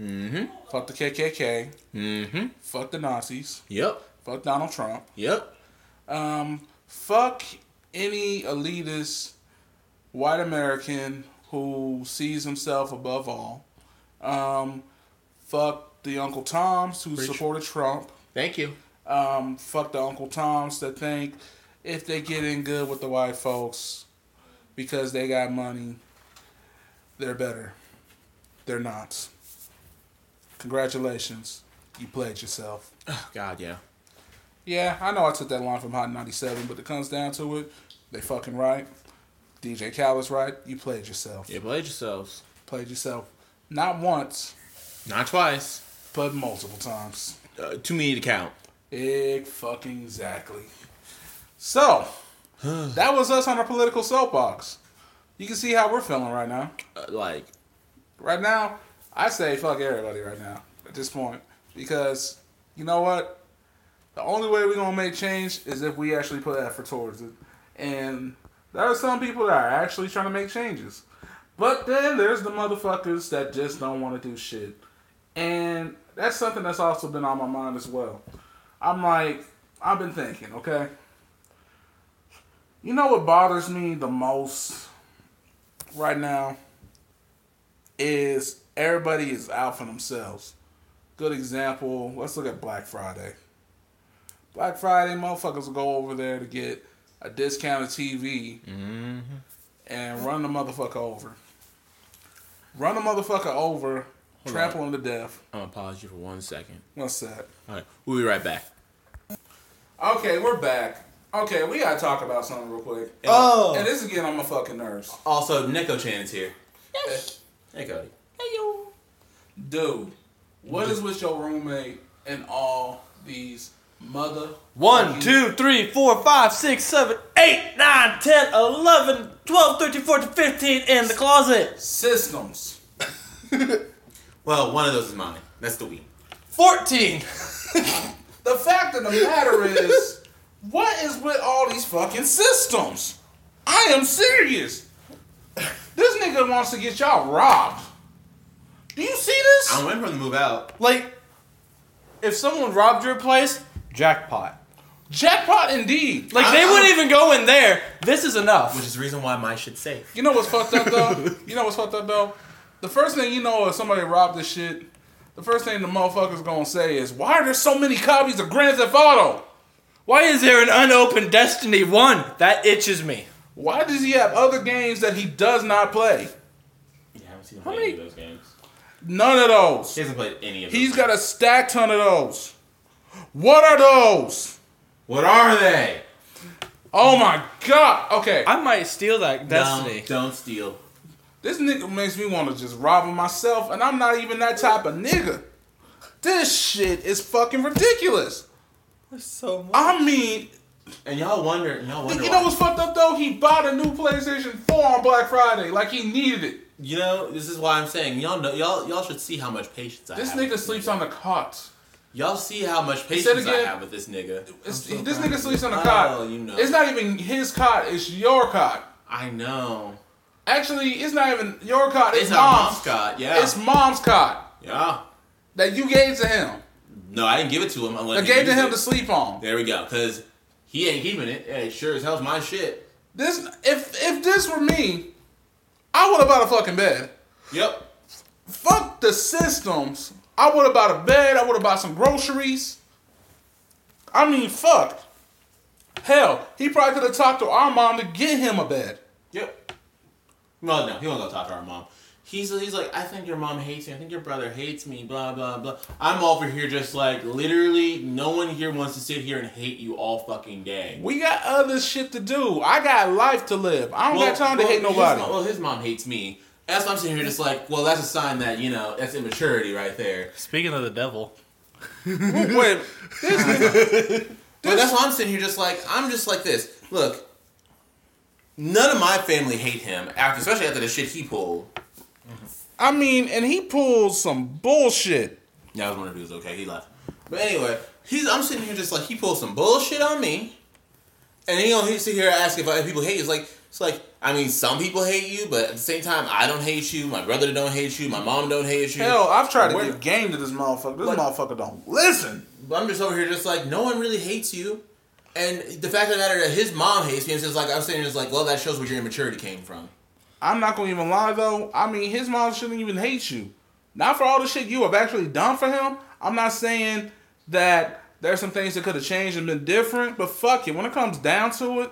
Mm-hmm. fuck the KKK, Mm-hmm. fuck the Nazis, Yep. fuck Donald Trump, Yep. um, fuck any elitist white American who sees himself above all. Um, fuck the Uncle Toms who supported Trump. Thank you. Um, fuck the Uncle Toms that think if they get in good with the white folks because they got money, they're better. They're not. Congratulations. You played yourself. Oh, God, yeah. Yeah, I know I took that line from Hot 97, but it comes down to it. They fucking right. DJ Khaled was right. You played yourself. You played yourselves. Played yourself. Not once, Not twice. but multiple times. Uh, too many to count. Fucking exactly. So, that was us on our political soapbox. You can see how we're feeling right now. Uh, like, Right now, I say fuck everybody right now at this point. Because, you know what? The only way we're going to make change is if we actually put effort towards it. And there are some people that are actually trying to make changes. But then there's the motherfuckers that just don't want to do shit. And that's something that's also been on my mind as well. I'm like, I've been thinking, okay? You know what bothers me the most right now is everybody is out for themselves. Good example, let's look at Black Friday. Black Friday, motherfuckers will go over there to get a discounted TV mm-hmm. and run the motherfucker over. Run the motherfucker over, Hold trample him to death. I'm gonna pause you for one second. What's that? All right, we'll be right back. Okay, we're back. Okay, we gotta talk about something real quick. Oh. And this is getting on my fucking nerves. Also, Neko Chan is here. Yes. Hey, Cody. Hey yo, dude, what is with your roommate and all these mother One, two, three, four, five, six, seven, eight, nine, ten, eleven, twelve, thirteen, fourteen, fifteen in the closet. systems? Well, one of those is mine. That's the Wii. 14. The fact of the matter is, what is with all these fucking systems? I am serious. This nigga wants to get y'all robbed. Do you see this? I'm waiting for them to move out. Like, if someone robbed your place, jackpot. Jackpot indeed. Like, I- they I- wouldn't even go in there. This is enough. Which is the reason why my shit's safe. You know what's fucked up though? You know what's fucked up though? The first thing you know if somebody robbed this shit, the first thing the motherfucker's gonna say is, Why are there so many copies of Grand Theft Auto? Why is there an unopened Destiny 1? That itches me. Why does he have other games that he does not play? Yeah, I haven't seen him How play many- any of those games. None of those. He hasn't played any of He's those. got a stack ton of those. What are those? What are they? Oh my god. Okay. I might steal that Destiny. No, don't steal. This nigga makes me want to just rob him myself, and I'm not even that type of nigga. This shit is fucking ridiculous. So much. I mean, And y'all wonder, y'all wonder. you know why. what's fucked up though? He bought a new PlayStation 4 on Black Friday, like he needed it. You know, this is why I'm saying y'all know y'all y'all should see how much patience I This have. with nigga sleeps on the cot. Y'all see how much patience I have with this nigga. So this nigga sleeps on Oh, cot. you know. It's not even his cot. It's your cot. I know. Actually, it's not even your cot. It's, It's mom's. mom's cot. Yeah. It's mom's cot yeah. that you gave to him. No, I didn't give it to him. I let him gave to him it. to sleep on. There we go. Cause he ain't keeping it. Hey, sure as hell's my shit. This if if this were me, I would have bought a fucking bed. Yep. Fuck the systems. I would have bought a bed. I would have bought some groceries. I mean, fuck. Hell, he probably could have talked to our mom to get him a bed. Yep. Well, no, he won't go talk to our mom. He's, he's like, I think your mom hates me. I think your brother hates me. Blah blah blah. I'm over here just like literally. No one here wants to sit here and hate you all fucking day. We got other shit to do. I got life to live. I don't got time to hate nobody. mom- well, his mom hates me. That's why I'm sitting here just like, well, that's a sign that you know that's immaturity right there. Speaking of the devil. Wait, this nigga. But that's why I'm sitting here just like I'm just like this. Look, none of my family hate him after, especially after the shit he pulled. I mean, and he pulls some bullshit. Yeah, I was wondering if he was okay. He left. But anyway, he's I'm sitting here just like he pulled some bullshit on me, and he he sit here asking if other people hate you. It's like it's like I mean some people hate you, but at the same time I don't hate you. My brother don't hate you. My mom don't hate you. Hell, I've tried to We're- give game to this motherfucker. This Like- motherfucker don't listen. But I'm just over here just like no one really hates you. And the fact of the matter that his mom hates me, it's just like I'm saying, it's like, well, that shows where your immaturity came from. I'm not gonna even lie though. I mean, his mom shouldn't even hate you. Not for all the shit you have actually done for him. I'm not saying that there's some things that could have changed and been different, but fuck it. When it comes down to it,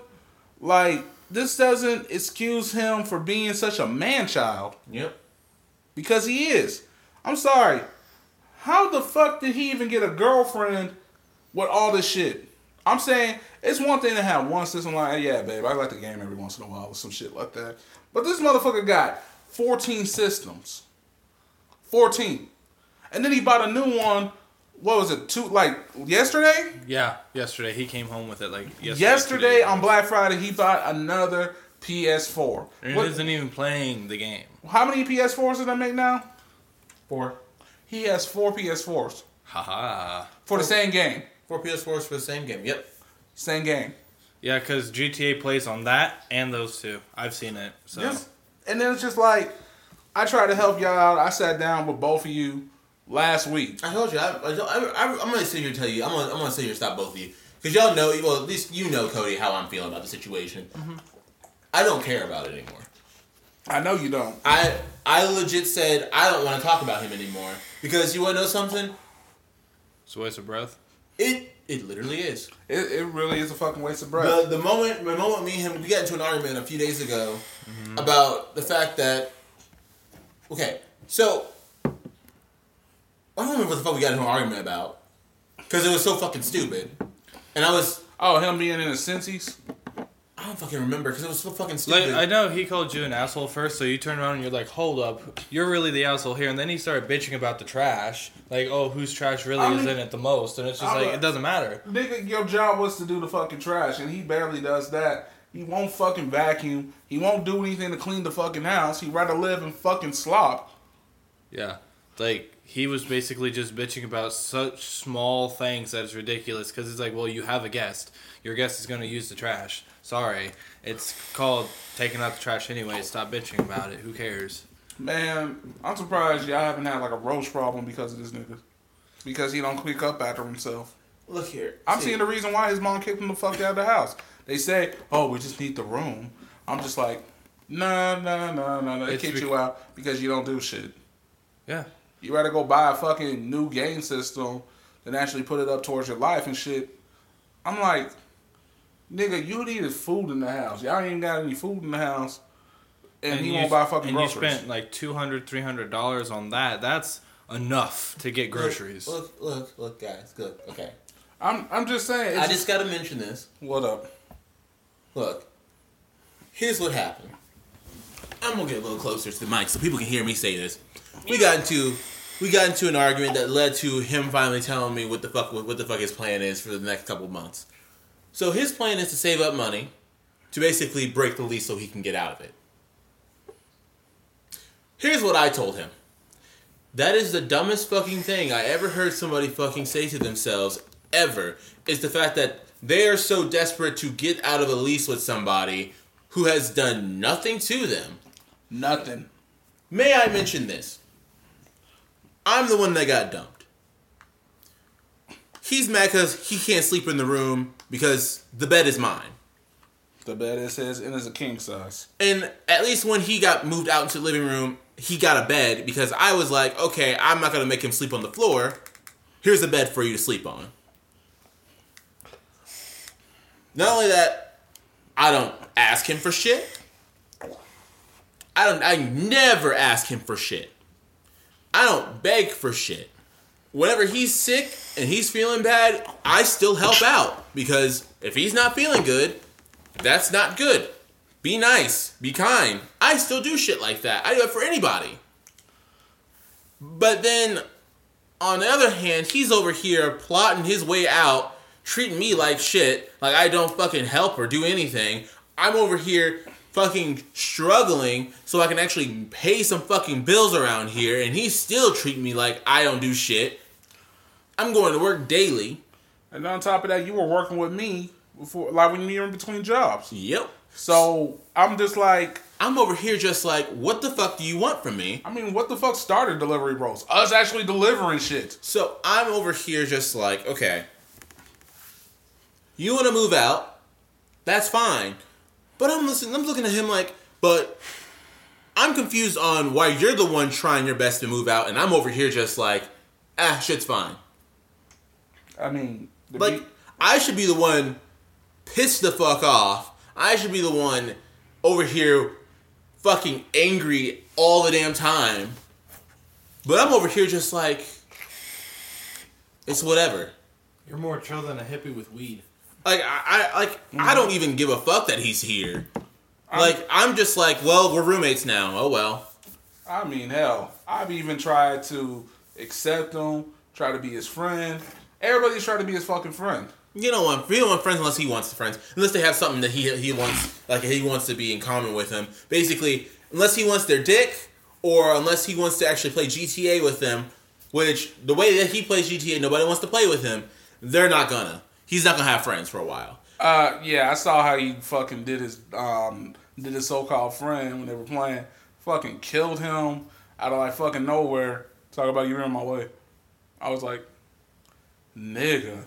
like this doesn't excuse him for being such a man child Yep. because he is. I'm sorry. How the fuck did he even get a girlfriend with all this shit? I'm saying it's one thing to have one system like, yeah, babe, I like the game every once in a while or some shit like that. But this motherfucker got 14 systems. 14. And then he bought a new one. What was it? Two like yesterday? Yeah, yesterday he came home with it like yesterday. Yesterday, two on. Black Friday, he bought another PS4. And he What- isn't even playing the game. how many PS4s did I make now? Four. He has four PS4s Haha. for the same game. Four PS4s for the same game. Yep. Same game. Yeah, because GTA plays on that and those two. I've seen it. So Just, and then it's just like, I tried to help y'all out. I sat down with both of you last week. I told you. I, I, I, I'm gonna sit here and tell you. I'm gonna, I'm gonna sit here and stop both of you because y'all know. Well, at least you know, Cody, how I'm feeling about the situation. Mm-hmm. I don't care about it anymore. I know you don't. I I legit said I don't want to talk about him anymore because you want to know something? it's a waste of breath. It it literally is. It, it really is a fucking waste of breath. The the moment the moment me and him we got into an argument a few days ago mm-hmm. about the fact that okay so I don't remember what the fuck we got into an argument about because it was so fucking stupid and I was oh, him being in the Cincy's? I don't fucking remember because it was so fucking Like stupid. I know he called you an asshole first, so you turn around and you're like, "Hold up, you're really the asshole here." And then he started bitching about the trash, like, "Oh, whose trash really I is in it the most?" And it's just I'm like a- it doesn't matter. Nigga, your job was to do the fucking trash, and he barely does that. He won't fucking vacuum. He won't do anything to clean the fucking house. He'd rather live in fucking slop. Yeah, like he was basically just bitching about such small things that it's ridiculous. Because it's like, well, you have a guest. Your guest is going to use the trash. Sorry, it's called taking out the trash anyway. Stop bitching about it. Who cares? Man, I'm surprised y'all haven't had like a roach problem because of this nigga. Because he don't pick up after himself. Look here, I'm See, seeing the reason why his mom kicked him the fuck out of the house. They say, "Oh, we just need the room." I'm just like, "Nah, nah, nah, nah, nah." They It's kicked you out because you don't do shit. Yeah, You rather go buy a fucking new game system than actually put it up towards your life and shit. I'm like, nigga, you needed food in the house. Y'all ain't even got any food in the house, and, he you- won't buy fucking and groceries. you spent like 200 300 dollars on that. That's enough to get groceries. Look, look, look, guys. Good. Okay. I'm, I'm just saying. It's I just got to mention this. what up? Look, here's what happened. I'm gonna get a little closer to the mic so people can hear me say this. We got into we got into an argument that led to him finally telling me what the fuck what the fuck his plan is for the next couple months. So his plan is to save up money to basically break the lease so he can get out of it. Here's what I told him. That is the dumbest fucking thing I ever heard somebody fucking say to themselves ever is the fact that they are so desperate to get out of a lease with somebody who has done nothing to them. Nothing. May I mention this? I'm the one that got dumped. He's mad because he can't sleep in the room because the bed is mine. The bed is his and it's a king size. And at least when he got moved out into the living room, he got a bed because I was like, okay, I'm not gonna make him sleep on the floor. Here's a bed for you to sleep on. Not only that, I don't ask him for shit. I don't I never ask him for shit. I don't beg for shit. Whenever he's sick and he's feeling bad, I still help out because if he's not feeling good, that's not good. Be nice. Be kind. I still do shit like that. I do it for anybody. But then, on the other hand, he's over here plotting his way out, treating me like shit, like I don't fucking help or do anything. I'm over here fucking struggling so I can actually pay some fucking bills around here, and he's still treating me like I don't do shit. I'm going to work daily. And on top of that, you were working with me before, like when you were in between jobs. Yep. So I'm just like, I'm over here just like, what the fuck do you want from me? I mean, what the fuck started Delivery Bros? Us actually delivering shit. So I'm over here just like, okay, you want to move out? That's fine. But I'm listening. I'm looking at him like, but I'm confused on why you're the one trying your best to move out, and I'm over here just like, ah, shit's fine. I mean, Like, be- I should be the one pissed the fuck off. I should be the one over here fucking angry all the damn time. But I'm over here just like, it's whatever. You're more chill than a hippie with weed. Like I, I like I mm-hmm. don't even give a fuck that he's here. I'm- Like I'm just like, well, we're roommates now. Oh well. I mean, hell, I've even tried to accept him, try to be his friend. Everybody's trying to be his fucking friend. You don't want you don't want friends unless he wants to friends. Unless they have something that he he wants like he wants to be in common with him. Basically, unless he wants their dick or unless he wants to actually play GTA with them, which the way that he plays GTA, nobody wants to play with him. They're not gonna. He's not gonna have friends for a while. Uh, yeah, I saw how he fucking did his um did his so called friend when they were playing. Fucking killed him out of like fucking nowhere. Talk about you in my way. I was like, nigga,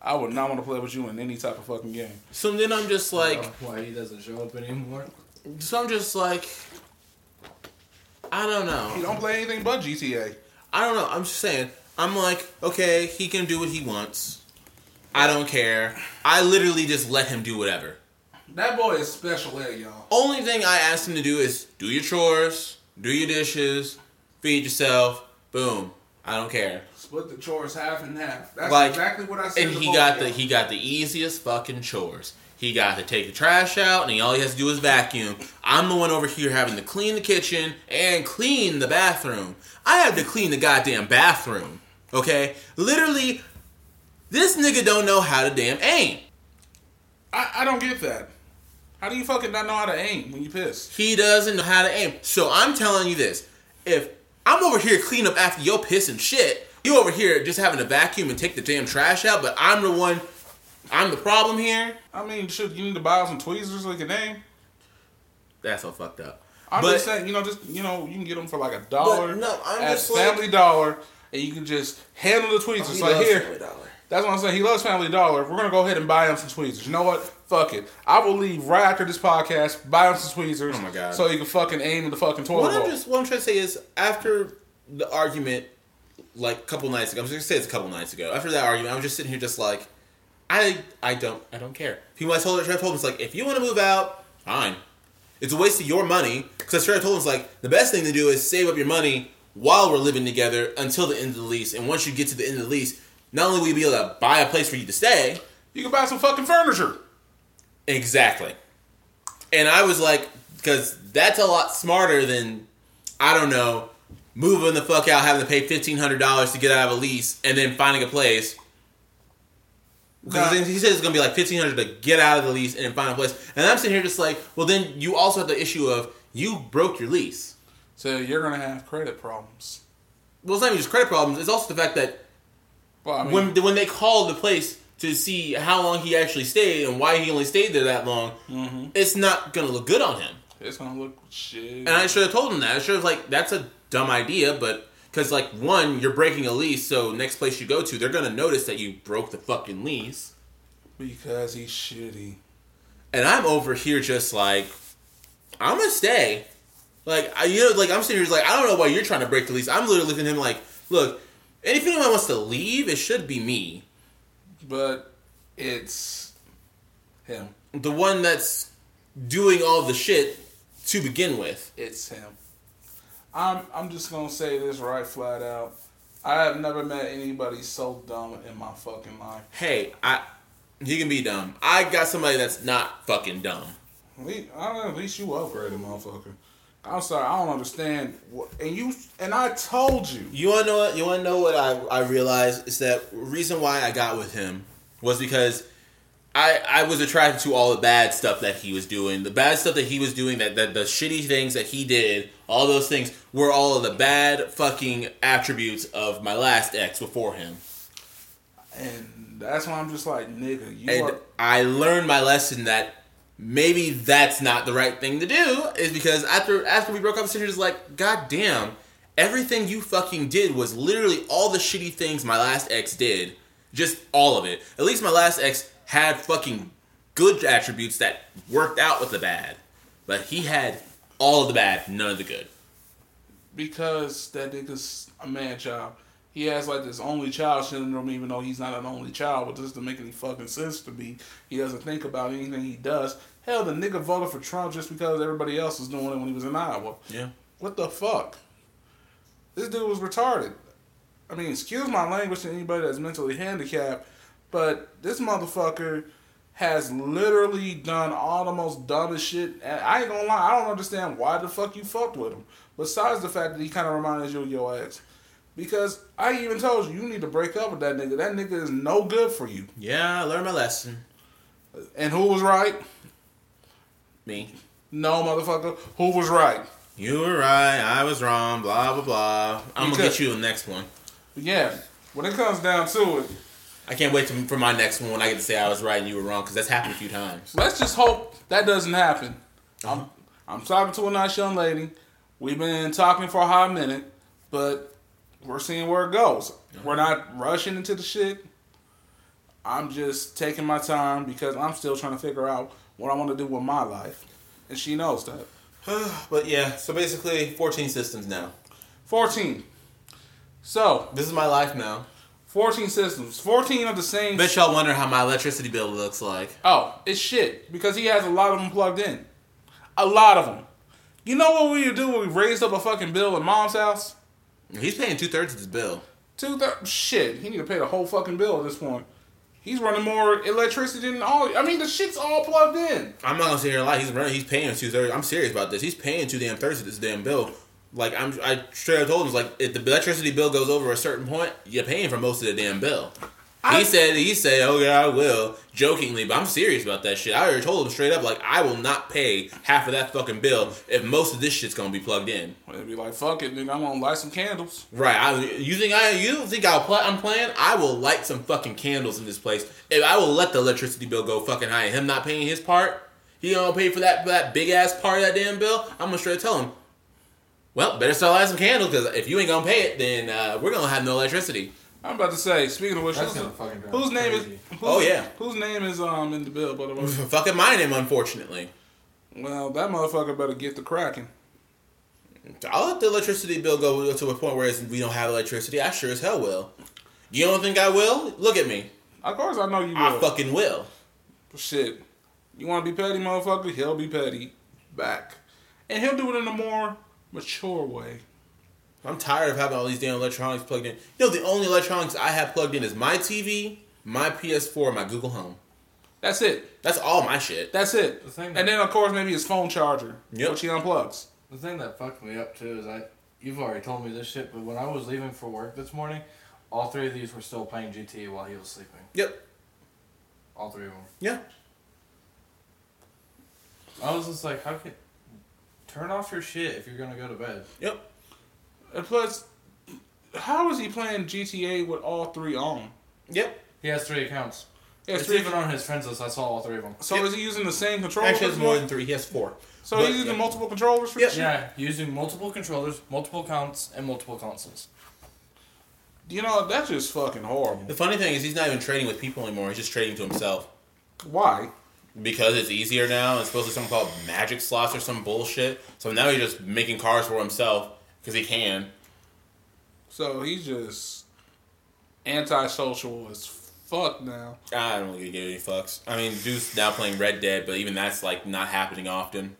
I would not want to play with you in any type of fucking game. So then I'm just like, why he doesn't show up anymore? so I'm just like, I don't know. He don't play anything but GTA. I don't know. I'm just saying. I'm like, okay, he can do what he wants. I don't care. I literally just let him do whatever. That boy is special ed, y'all. Only thing I asked him to do is do your chores, do your dishes, feed yourself. Boom. I don't care. Split the chores half and half. That's Like, exactly what I said. And he got the y'all. he got the easiest fucking chores. He got to take the trash out, and he, all he has to do is vacuum. I'm the one over here having to clean the kitchen and clean the bathroom. I have to clean the goddamn bathroom. Okay, literally, this nigga don't know how to damn aim. I, I don't get that. How do you fucking not know how to aim when you piss? He doesn't know how to aim. So I'm telling you this: if I'm over here cleaning up after your piss and shit, you over here just having to vacuum and take the damn trash out, but I'm the one. I'm the problem here. I mean, should you need to buy some tweezers like can aim? That's so fucked up. I'm But- just saying, you know, just you know, you can get them for like a dollar no, I'm at just like- Family Dollar, and you can just handle the tweezers. Oh, he like here. That's what I'm saying. He loves Family Dollar. We're gonna go ahead and buy him some tweezers. You know what? Fuck it. I will leave right after this podcast. Buy him some tweezers. Oh my God. So he can fucking aim in the fucking toilet What I'm bowl. just what I'm trying to say is after the argument, like a couple nights ago, I'm just gonna say it's a couple nights ago. After that argument, I was just sitting here, just like, I I don't I don't care. People I told I told him it's like if you want to move out, fine. It's a waste of your money because I told him it's like the best thing to do is save up your money while we're living together until the end of the lease. And once you get to the end of the lease, not only will you be able to buy a place for you to stay, you can buy some fucking furniture. Exactly. And I was like, because that's a lot smarter than, I don't know, moving the fuck out, having to pay $1,500 to get out of a lease, and then finding a place. Because Nah. he said it's going to be like $1,500 to get out of the lease and then find a place. And I'm sitting here just like, well, then you also have the issue of you broke your lease. So you're gonna have credit problems. Well, it's not even just credit problems. It's also the fact that Well, I mean, when when they called the place to see how long he actually stayed and why he only stayed there that long, Mm-hmm. it's not going to look good on him. it's gonna look shit. And I should have told him that. I should have like that's a dumb idea, but because like one, you're breaking a lease, so next place you go to, they're gonna notice that you broke the fucking lease. because he's shitty. And I'm over here just like, I'm gonna stay. Like I, you know, like I'm sitting here just like I don't know why you're trying to break the lease. I'm literally looking at him like, look, if anyone wants to leave, it should be me, But it's him. the one that's doing all the shit to begin with. It's him. I'm I'm just gonna say this right flat out. I have never met anybody so dumb in my fucking life. Hey, I, you can be dumb. I got somebody that's not fucking dumb. At least, I don't know, at least you upgraded, motherfucker. I'm sorry, I don't understand. And you and I told you. You wanna know what? You wanna know what I I realized is that reason why I got with him was because I I was attracted to all the bad stuff that he was doing, the bad stuff that he was doing, that that the shitty things that he did, all those things were all of the bad fucking attributes of my last ex before him, And that's why I'm just like, nigga, you and are. I learned my lesson that. Maybe that's not the right thing to do. Is because after after we broke up, Cinder was like, God damn, everything you fucking did was literally all the shitty things my last ex did. Just all of it. At least my last ex had fucking good attributes that worked out with the bad. But he had All of the bad, none of the good. because that nigga's a man child. He has like this only child syndrome, even though he's not an only child. But this doesn't make any fucking sense to me. He doesn't think about anything he does. Hell, the nigga voted for Trump just because everybody else was doing it when he was in Iowa. Yeah. What the fuck? This dude was retarded. I mean, excuse my language to anybody that's mentally handicapped, but this motherfucker has literally done all the most dumbest shit. And I ain't gonna lie, I don't understand why the fuck you fucked with him. Besides the fact that he kind of reminds you of your ex. Because I even told you, you need to break up with that nigga. That nigga is no good for you. Yeah, I learned my lesson. And who was right? Me. No, motherfucker. Who was right? You were right, I was wrong, blah, blah, blah. I'm going to get you the next one. Yeah, when it comes down to it, I can't wait to, for my next one when I get to say I was right and you were wrong because that's happened a few times. let's just hope that doesn't happen. Uh-huh. I'm I'm talking to a nice young lady. We've been talking for a hot minute, but we're seeing where it goes. We're not rushing into the shit. I'm just taking my time because I'm still trying to figure out what I want to do with my life, and she knows that. but yeah, so basically 14 systems now. 14. So, This is my life now. 14 systems. 14 of the same. Bet y'all wonder how my electricity bill looks like. Oh, it's shit because he has a lot of them plugged in. A lot of them. You know what we would do when we raised up a fucking bill at mom's house? He's paying two thirds of his bill. Two thirds. Shit, he need to pay the whole fucking bill at this point. He's running more electricity than all. I mean, the shit's all plugged in. I'm not gonna sit here and lie. He's running. He's paying two thirds. I'm serious about this. He's paying two damn thirds of this damn bill. Like I'm, I straight up told him, it's like if the electricity bill goes over a certain point, you're paying for most of the damn bill. I- he said, he said, oh yeah, I will, jokingly, but I'm serious about that shit. I already told him straight up, like I will not pay half of that fucking bill if most of this shit's gonna be plugged in. They'd be like, "Fuck it, nigga, I'm gonna light some candles." Right? I, you think I? You don't think I'll play? I'm playing. I will light some fucking candles in this place. If I will let the electricity bill go fucking high, and him not paying his part, he gonna pay for that that big ass part of that damn bill. I'm gonna straight tell him. Well, better start lighting some candles because if you ain't gonna pay it, then uh, we're gonna have no electricity. I'm about to say. Speaking of which, That's who's, gonna fucking drive whose name crazy. is? Whose, Oh, yeah. Whose name is um in the bill? By the way. fucking my name, unfortunately. well, that motherfucker better get the cracking. I'll let the electricity bill go to a point where we don't have electricity. I sure as hell will. You don't think I will? Look at me. Of course, I know you I will. fucking will. Shit. You want to be petty, motherfucker? He'll be petty back. And he'll do it in a more mature way. I'm tired of having all these damn electronics plugged in. You know, the only electronics I have plugged in is my TV, my PS4, and my Google Home. That's it. That's all my shit. That's it. The thing and then, of course, maybe his phone charger, Yep. which he unplugs. The thing that fucked me up too is I you've already told me this shit, but when I was leaving for work this morning, all three of these were still playing GTA while he was sleeping. Yep. All three of them. Yeah. I was just like, how can turn off your shit if you're gonna go to bed? Yep. And plus, how is he playing GTA with all three on? Yep. He has three accounts. He has It's three- even on his friends list. I saw all three of them. so Yep. is he using the same controller? Actually, for has more than three. He has four. So But- he's using yeah. multiple controllers for Yeah. this? Yeah, using multiple controllers, multiple accounts, and multiple consoles. You know, that's just fucking horrible. The funny thing is, he's not even trading with people anymore. He's just trading to himself. Why? Because it's easier now. It's supposed to be something called magic slots or some bullshit. So now he's just making cars for himself because he can. So he's just antisocial as fuck now. I don't really give any fucks. I mean, dude's now playing Red Dead, but even that's like not happening often.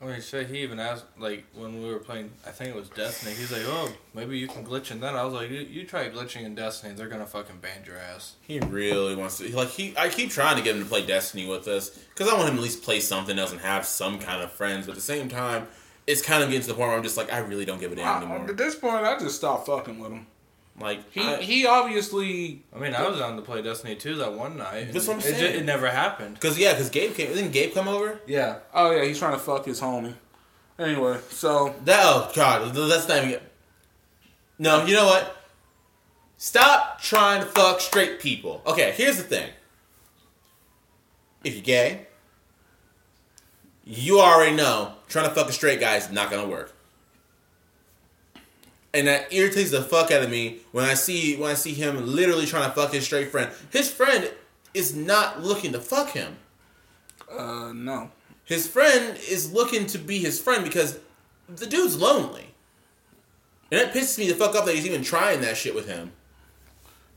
I mean, shit, he even asked, like, when we were playing, I think it was Destiny, he's like, oh, maybe you can glitch in that. I was like, you, you try glitching in Destiny, they're gonna fucking ban your ass. He really wants to. Like he, I keep trying to get him to play Destiny with us because I want him to at least play something else and have some kind of friends. But at the same time, it's kind of getting to the point where I'm just like, I really don't give a damn I- anymore. at this point, I just stopped fucking with him. Like He I- he obviously I mean, I was down to play Destiny 2 that one night. That's what I'm it, ju- saying. it never happened. Because yeah, because Gabe came. Didn't Gabe come over? Yeah. oh yeah he's trying to fuck his homie. Anyway, so That oh god, that's not even. No, you know what? Stop trying to fuck straight people. Okay, here's the thing. If you're gay, you already know trying to fuck a straight guy is not gonna work. And that irritates the fuck out of me when I see when I see him literally trying to fuck his straight friend. His friend is not looking to fuck him. uh no his friend is looking to be his friend because the dude's lonely. And it pisses me the fuck up that he's even trying that shit with him.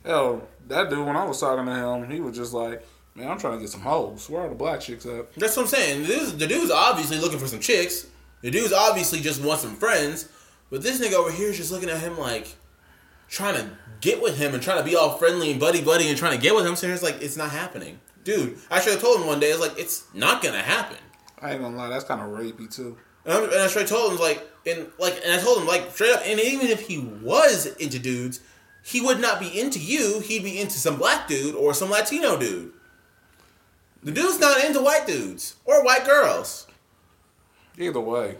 Hell, that dude when I was talking to him, he was just like, "Man, I'm trying to get some hoes. Where are the black chicks at?" That's what I'm saying. This, the dude's obviously looking for some chicks. The dude's obviously just wants some friends. But this nigga over here is just looking at him like trying to get with him and trying to be all friendly and buddy buddy and trying to get with him. So it's like it's not happening, dude. I should have told him one day. It's like it's not gonna happen. I ain't gonna lie, that's kind of rapey too. And, I'm, and I straight told him like and like and I told him like straight up. And even if he was into dudes, he would not be into you. He'd be into some black dude or some Latino dude. The dude's not into white dudes or white girls. Either way,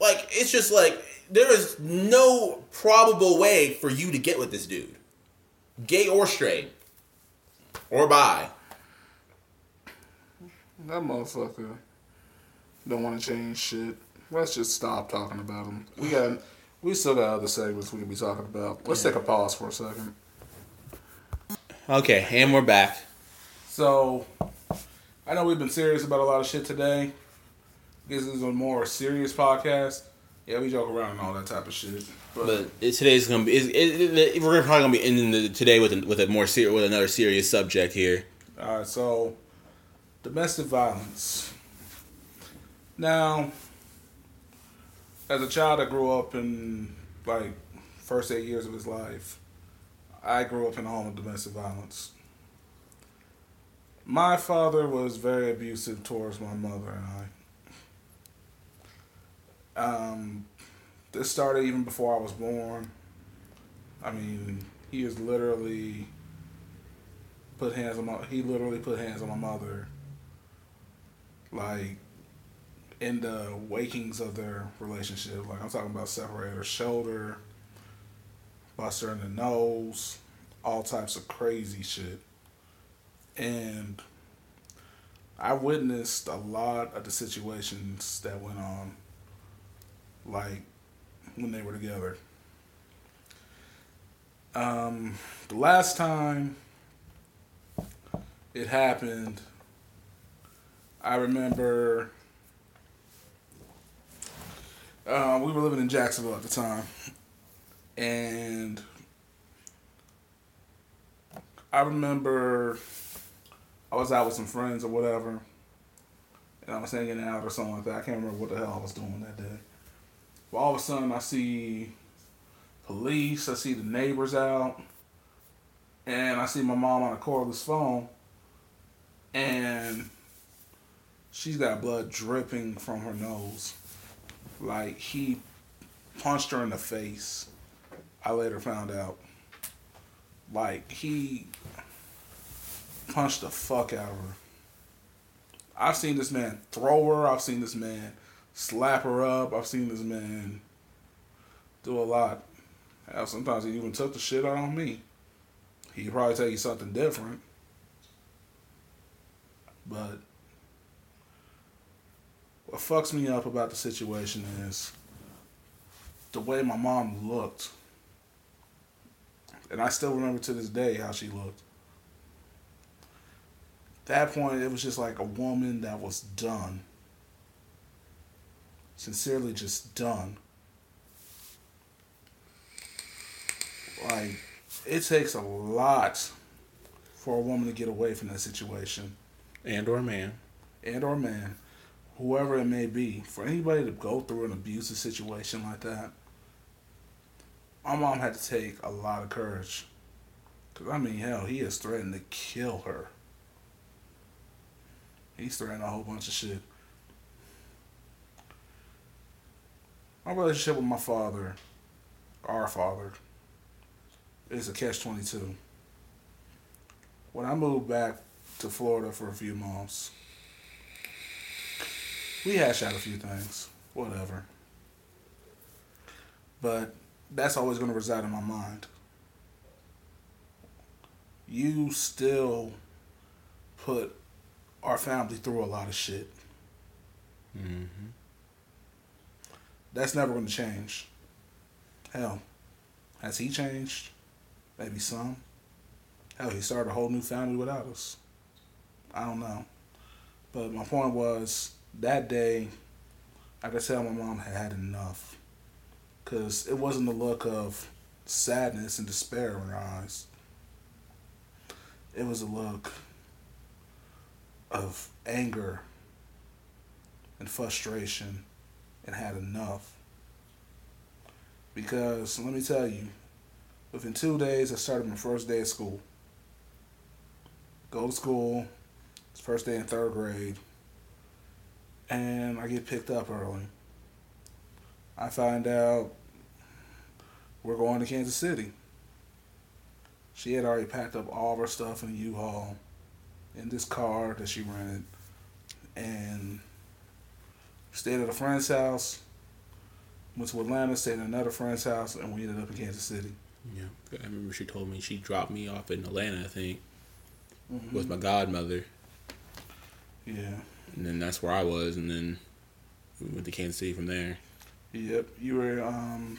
Like it's just like there is no probable way for you to get with this dude, gay or straight, or bi. that motherfucker don't want to change shit. Let's just stop talking about him. We got, we still got other segments we can be talking about. Let's take a pause for a second. Okay, and we're back. So, I know we've been serious about a lot of shit today. This is a more serious podcast. Yeah, we joke around and all that type of shit. But, But it, today's gonna be. It, it, it, we're probably gonna be ending the, today with a, with a more serious with another serious subject here. all right, so domestic violence. Now, as a child I grew up in like first eight years of his life, I grew up in a home of domestic violence. My father was very abusive towards my mother and I. Um, this started even before I was born. I mean, he was literally put hands on my. He literally put hands on my mother. Like, in the wakings of their relationship, like I'm talking about separate her shoulder, bust her in the nose, all types of crazy shit. And I witnessed a lot of the situations that went on, like when they were together. Um, the last time it happened, I remember uh, we were living in Jacksonville at the time, and I remember I was out with some friends or whatever, and I was hanging out or something like that. I can't remember what the hell I was doing that day. But all of a sudden, I see police. I see the neighbors out, and I see my mom on a cordless phone, and she's got blood dripping from her nose. Like he punched her in the face. I later found out. Like he punched the fuck out of her. I've seen this man throw her. I've seen this man slap her up. I've seen this man do a lot. Hell, sometimes he even took the shit out on me. He could probably tell you something different. But what fucks me up about the situation is the way my mom looked. And I still remember to this day how she looked. At that point, it was just like a woman that was done. Sincerely, just done. Like, it takes a lot for a woman to get away from that situation And or man. and or man, whoever it may be, for anybody to go through an abusive situation like that, my mom had to take a lot of courage. Cause I mean, hell, he has threatened to kill her. He's threatened a whole bunch of shit. My relationship with my father, our father, is a catch twenty two. When I moved back to Florida for a few months, we hashed out a few things, whatever. But that's always going to reside in my mind. You still put our family through a lot of shit. Mm-hmm. That's never going to change. Hell, has he changed? Maybe some. Hell, he started a whole new family without us. I don't know. But my point was that day, I could tell my mom had had enough, because it wasn't the look of sadness and despair in her eyes. It was a look of anger and frustration and had enough. Because let me tell you, within two days, I started my first day of school. Go to school, it's first day in third grade, and I get picked up early. I find out we're going to Kansas City. She had already packed up all of her stuff in a U-Haul in this car that she rented and stayed at a friend's house. Went to Atlanta, stayed at another friend's house, and we ended up in Kansas City. Yeah, I remember she told me she dropped me off in Atlanta. I think Mhm. with my godmother, Yeah. and then that's where I was, and then we went to Kansas City from there. Yep. You were um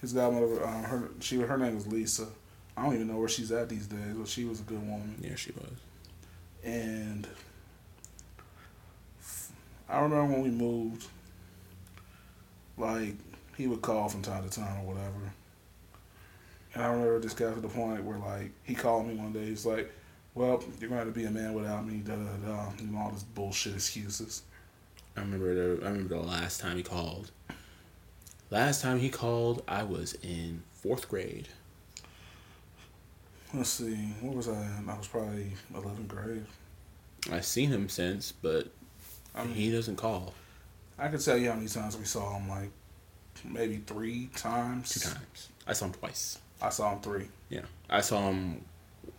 his godmother. Um, her she her name was Lisa. I don't even know where she's at these days, but she was a good woman. Yeah, she was. And I remember when we moved, like he would call from time to time or whatever. And I remember this got to the point where like he called me one day. He's like, "Well, you're going to have to be a man without me." Da da da. Know all this bullshit excuses. I remember the I remember the last time he called. Last time he called, I was in fourth grade. Let's see, what was I? I was probably 11th grade. I've seen him since, but I mean, he doesn't call. I could tell you how many times we saw him. Like maybe three times. Two times. I saw him twice. I saw him three. Yeah, I saw him.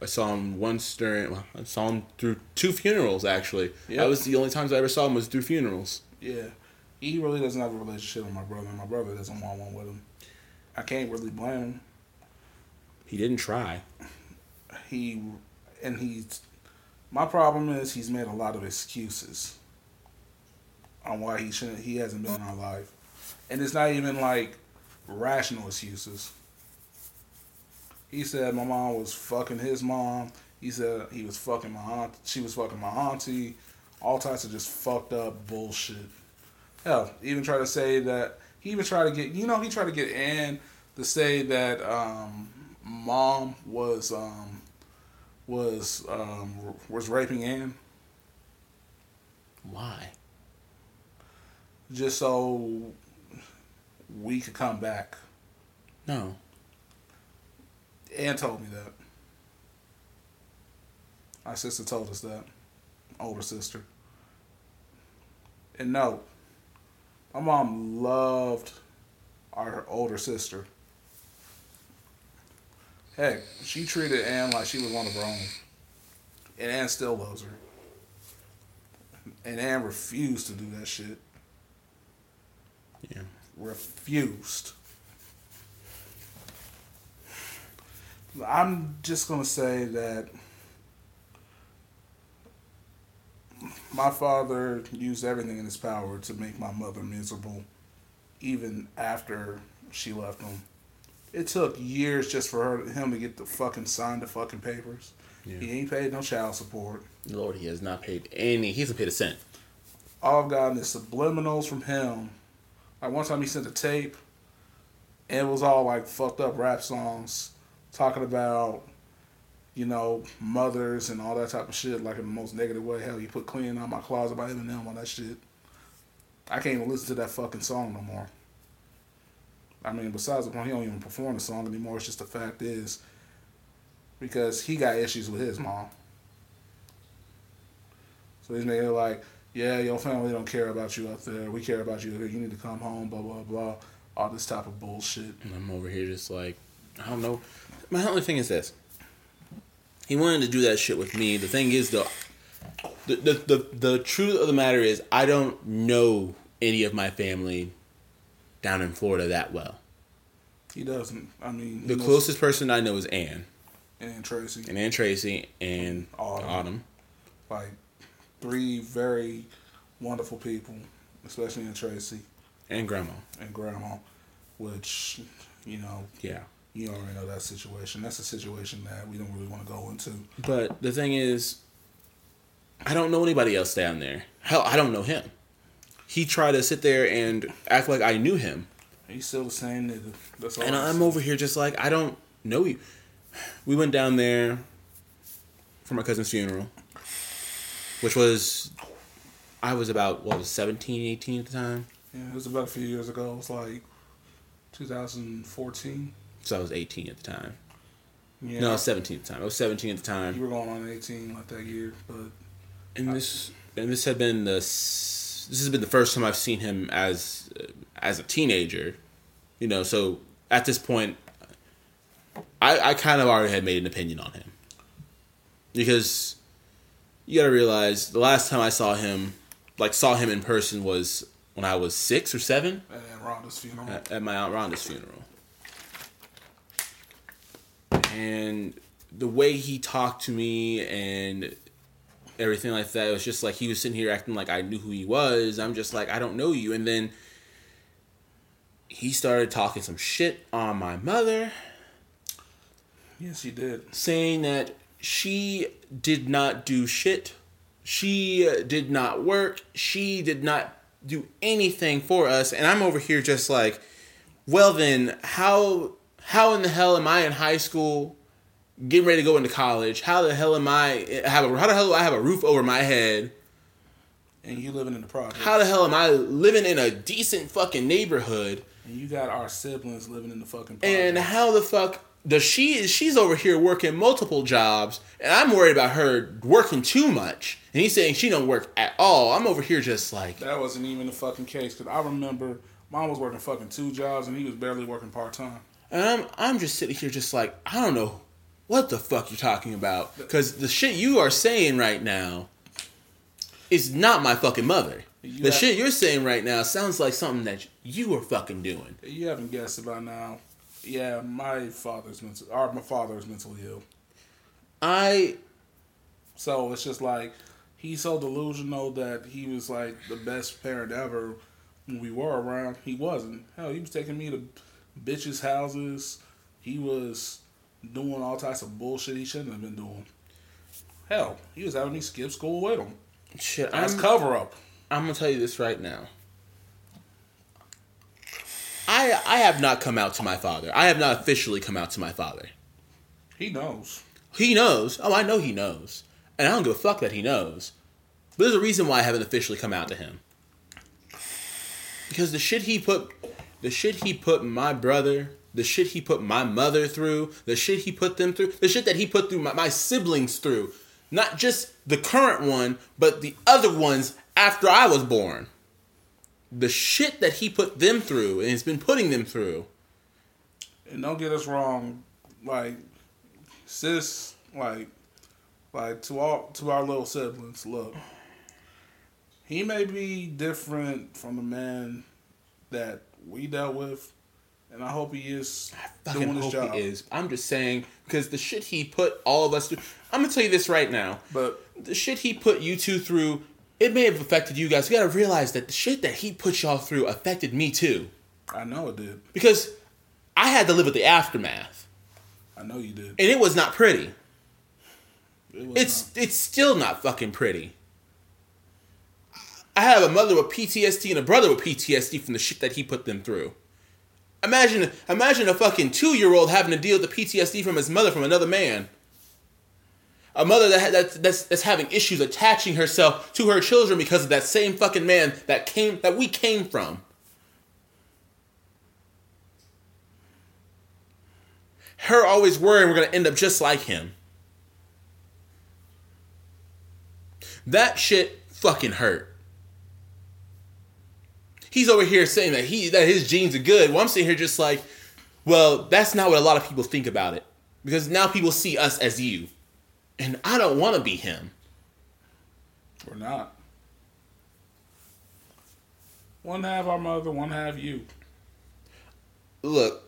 I saw him once during. Well, I saw him through two funerals. Actually, Yeah. that was the only times I ever saw him was through funerals. Yeah, he really doesn't have a relationship with my brother. and My brother doesn't want one with him. I can't really blame him. He didn't try. He and he's. My problem is he's made a lot of excuses on why he shouldn't. He hasn't been in our life, and it's not even like rational excuses. He said my mom was fucking his mom. He said he was fucking my aunt. She was fucking my auntie. All types of just fucked up bullshit. Hell, even try to say that he even tried to get you know he tried to get Ann to say that um, mom was um, was um, was raping Anne. Why? just so we could come back. No. Anne told me that. My sister told us that. Older sister. And no, my mom loved our older sister. Heck, she treated Ann like she was one of her own. And Ann still loves her. And Ann refused to do that shit. Yeah. Refused. I'm just gonna say that my father used everything in his power to make my mother miserable, even after she left him. It took years just for her, him to get the fucking sign the fucking papers. Yeah. He ain't paid no child support. Lord, he has not paid any. He hasn't paid a cent. All I've gotten is subliminals from him. Like one time he sent a tape, and it was all like fucked up rap songs talking about, you know, mothers and all that type of shit, like in the most negative way. Hell, you put cleaning out my closet by Eminem on that shit. I can't even listen to that fucking song no more. I mean, besides the point, he don't even perform the song anymore. It's just the fact is, because he got issues with his mom. So he's it like, yeah, your family don't care about you up there. We care about you. You need to come home, blah, blah, blah. All this type of bullshit. And I'm over here just like, I don't know. My only thing is this. He wanted to do that shit with me. The thing is, though, the, the, the, the truth of the matter is, I don't know any of my family down in Florida that well. He doesn't. I mean, The closest person I know is Ann. And Tracy. And Ann Tracy and Autumn. Autumn. Like, three very wonderful people, especially in Tracy And Grandma. and Grandma, which, you know, Yeah. you already know that situation. That's a situation that we don't really want to go into. But the thing is, I don't know anybody else down there. Hell, I don't know him. He tried to sit there and act like I knew him. He's still the same nigga. That's all. And I'm I'm over here just like, I don't know you. We went down there for my cousin's funeral, which was, I was about, what was 17, 18 at the time? Yeah, it was about a few years ago. It was like 2014. So I was 18 at the time. Yeah. No, I was 17 at the time. I was 17 at the time. you were going on 18 like that year, but and this and this had been the this has been the first time I've seen him as uh, as a teenager, you know. So at this point, I I kind of already had made an opinion on him because you got to realize the last time I saw him, like saw him in person, was when I was six or seven and then Rhonda's funeral. at, at my aunt Rhonda's funeral. And the way he talked to me and everything like that, it was just like he was sitting here acting like I knew who he was. I'm just like, I don't know you. And then he started talking some shit on my mother, yes, he did. saying that she did not do shit. She did not work. She did not do anything for us. And I'm over here just like, well then, how how in the hell am I in high school, getting ready to go into college? How the hell am I have a how the hell do I have a roof over my head? And you living in the project. How the hell am I living in a decent fucking neighborhood? and you got our siblings living in the fucking project. And how the fuck does she? is She's over here working multiple jobs, and I'm worried about her working too much. And he's saying she don't work at all. I'm over here just like, that wasn't even the fucking case because I remember mom was working fucking two jobs and he was barely working part time. and I'm I'm just sitting here just like I don't know what the fuck you're talking about because the shit you are saying right now is not my fucking mother. You the shit you're saying right now sounds like something that you were fucking doing. You haven't guessed it by now. Yeah, my father's mental. Or my father is mentally ill. I So it's just like he's so delusional that he was like the best parent ever when we were around. He wasn't. Hell, he was taking me to bitches' houses. He was doing all types of bullshit he shouldn't have been doing. Hell, he was having me skip school with him. shit. That's I'm, cover up. I'm gonna tell you this right now. I I have not come out to my father. I have not officially come out to my father. He knows. He knows. Oh, I know he knows. And I don't give a fuck that he knows. But there's a reason why I haven't officially come out to him. Because the shit he put the shit he put my brother, the shit he put my mother through, the shit he put them through, the shit that he put through my, my siblings through. Not just the current one, but the other ones after I was born. The shit that he put them through and has been putting them through. And don't get us wrong, like sis, like like to all to our little siblings, look. He may be different from the man that we dealt with, and I hope he is fucking doing his hope job. he is. I'm just saying because the shit he put all of us through. I'm gonna tell you this right now. But The shit he put you two through, it may have affected you guys. You gotta realize that the shit that he put y'all through affected me too. I know it did. Because I had to live with the aftermath, I know you did. and it was not pretty. It was It's it's still not fucking pretty. I have a mother with PTSD and a brother with PTSD from the shit that he put them through. Imagine imagine a fucking two year old having to deal with the PTSD from his mother from another man. A mother that ha- that's, that's that's having issues attaching herself to her children because of that same fucking man that came that we came from. Her always worrying we're gonna end up just like him. That shit fucking hurt. He's over here saying that he that his genes are good. Well, I'm sitting here just like, well, that's not what a lot of people think about it. Because now people see us as you. And I don't want to be him. We're not. One half our mother, one half you. Look,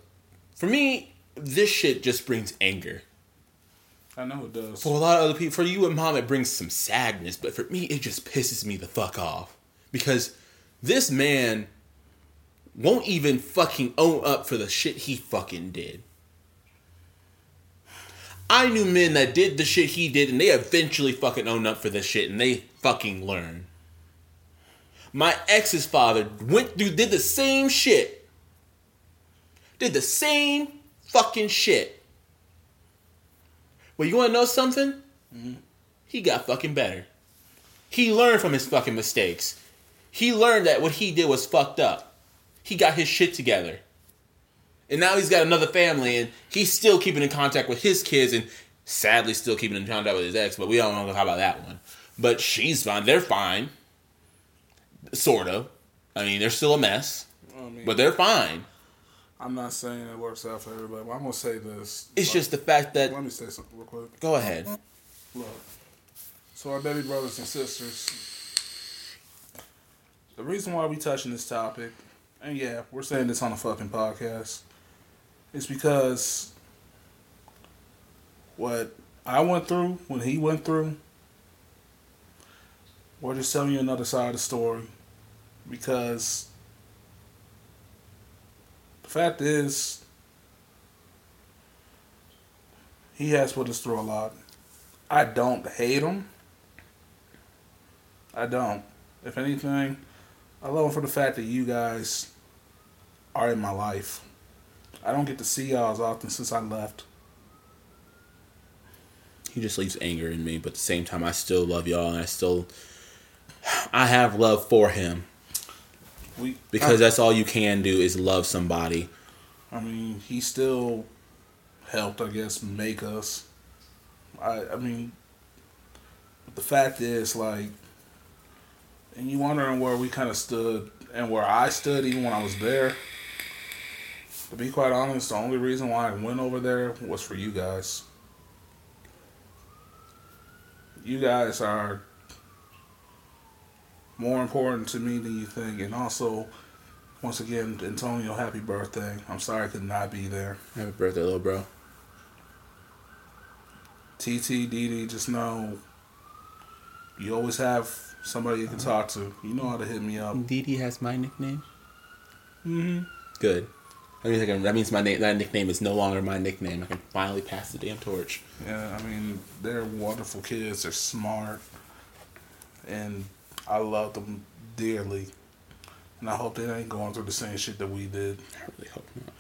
for me, this shit just brings anger. I know it does. For a lot of other people, for you and mom, it brings some sadness. But for me, it just pisses me the fuck off. Because this man won't even fucking own up for the shit he fucking did. I knew men that did the shit he did, and they eventually fucking owned up for this shit, and they fucking learned. My ex's father went through, did the same shit. Did the same fucking shit. Well, you want to know something? Mm-hmm. He got fucking better. He learned from his fucking mistakes. He learned that what he did was fucked up. He got his shit together. And now he's got another family and he's still keeping in contact with his kids and sadly still keeping in contact with his ex, but we don't know how about that one. But she's fine. They're fine. Sort of. I mean, they're still a mess, I mean, but they're fine. I'm not saying it works out for everybody, but I'm gonna say this. It's just the fact that. Let me say something real quick. Go ahead. Look, so our baby brothers and sisters, the reason why we touching this topic, and yeah, we're saying this on a fucking podcast, is because what I went through, when he went through, we're just telling you another side of the story, because the fact is, he has put us through a lot. I don't hate him. I don't. If anything, I love him for the fact that you guys are in my life. I don't get to see y'all as often since I left. He just leaves anger in me, but at the same time, I still love y'all and I still. I have love for him We because that's all you can do is love somebody. I mean, he still helped, I guess, make us. I I mean, the fact is, like, and you wondering where we kind of stood and where I stood even when I was there. To be quite honest, the only reason why I went over there was for you guys. You guys are more important to me than you think, and also once again, Antonio, happy birthday. I'm sorry I could not be there. Happy birthday, little bro. TT, DD, just know you always have somebody you can talk to. You know how to hit me up. Didi has my nickname. Mm-hmm. Good. That means, I can, that means my name, that nickname is no longer my nickname. I can finally pass the damn torch. Yeah, I mean, they're wonderful kids. They're smart. And I love them dearly. And I hope they ain't going through the same shit that we did. I really hope not.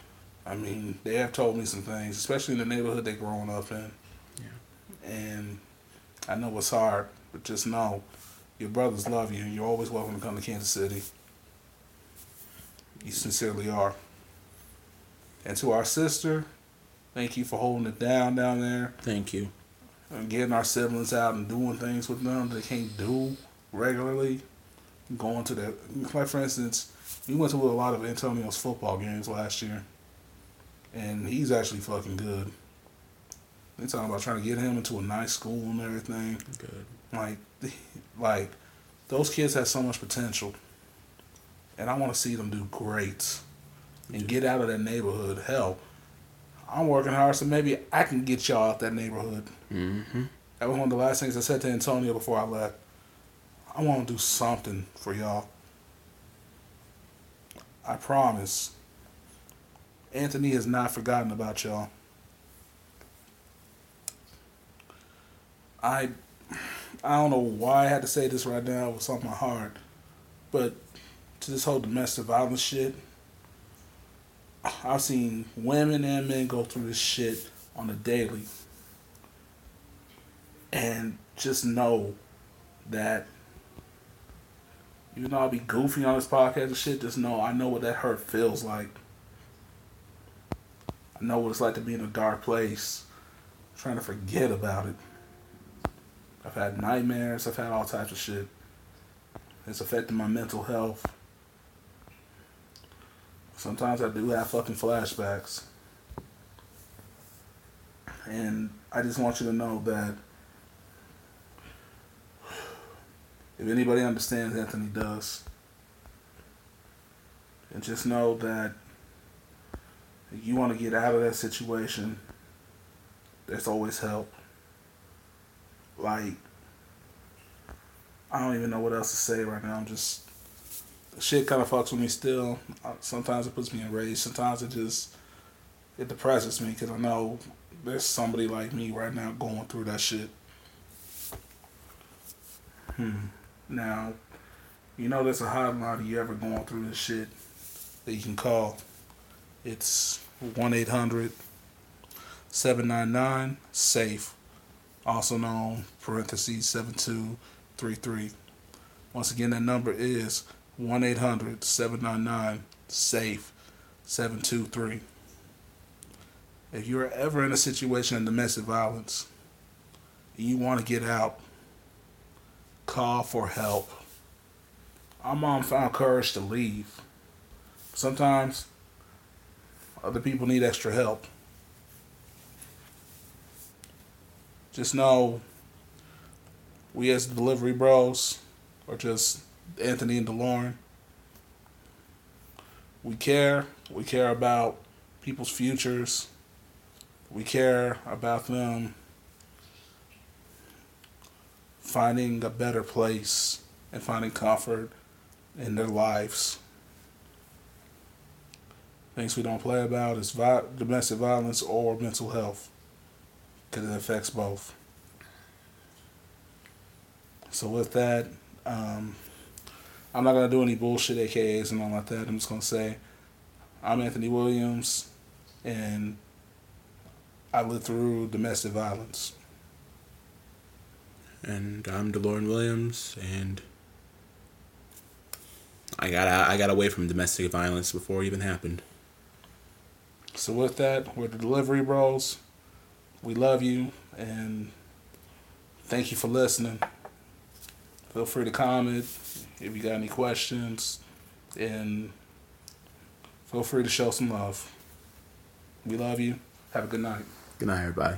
I mean, they have told me some things, especially in the neighborhood they're growing up in. Yeah. And I know it's hard, but just know your brothers love you you're always welcome to come to Kansas City. You sincerely are. And to our sister, thank you for holding it down down there Thank you. and getting our siblings out and doing things with them they can't do regularly. Going to the like for instance, we went to a lot of Antonio's football games last year, and he's actually fucking good. They talking about trying to get him into a nice school and everything. Good. Like, like those kids have so much potential, and I want to see them do great and get out of that neighborhood. Hell, I'm working hard, so maybe I can get y'all out that neighborhood. Mm-hmm. That was one of the last things I said to Antonio before I left. I want to do something for y'all. I promise. Anthony has not forgotten about y'all. I I don't know why I had to say this right now. It was on my heart. But to this whole domestic violence shit, I've seen women and men go through this shit on a daily. And just know that even though I'll be goofy on this podcast and shit, just know I know what that hurt feels like. I know what it's like to be in a dark place, trying to forget about it. I've had nightmares, I've had all types of shit. It's affecting my mental health. Sometimes I do have fucking flashbacks. And I just want you to know that if anybody understands, Anthony does. And just know that if you want to get out of that situation, there's always help. Like, I don't even know what else to say right now. I'm just, shit kind of fucks with me still. Uh, Sometimes it puts me in rage. Sometimes it just, it depresses me because I know there's somebody like me right now going through that shit. Hmm. Now, you know there's a hotline if you ever going through this shit that you can call. It's 1 800 799 SAFE, also known parentheses 7233. Once again, that number is 1 800 799 SAFE 723. If you're ever in a situation of domestic violence and you want to get out, call for help. Our mom found courage to leave. Sometimes other people need extra help. Just know we as delivery bros, or just Anthony and DeLorean, we care. We care about people's futures. We care about them finding a better place and finding comfort in their lives. Things we don't play about is vi- domestic violence or mental health because it affects both. So with that, um, I'm not gonna do any bullshit AKAs and all like that. I'm just gonna say I'm Anthony Williams, and I lived through domestic violence. And I'm DeLorean Williams, and I got out, I got away from domestic violence before it even happened. So with that, we're the Delivery Bros. We love you and thank you for listening. Feel free to comment if you got any questions and feel free to show some love. We love you. Have a good night. Good night, everybody.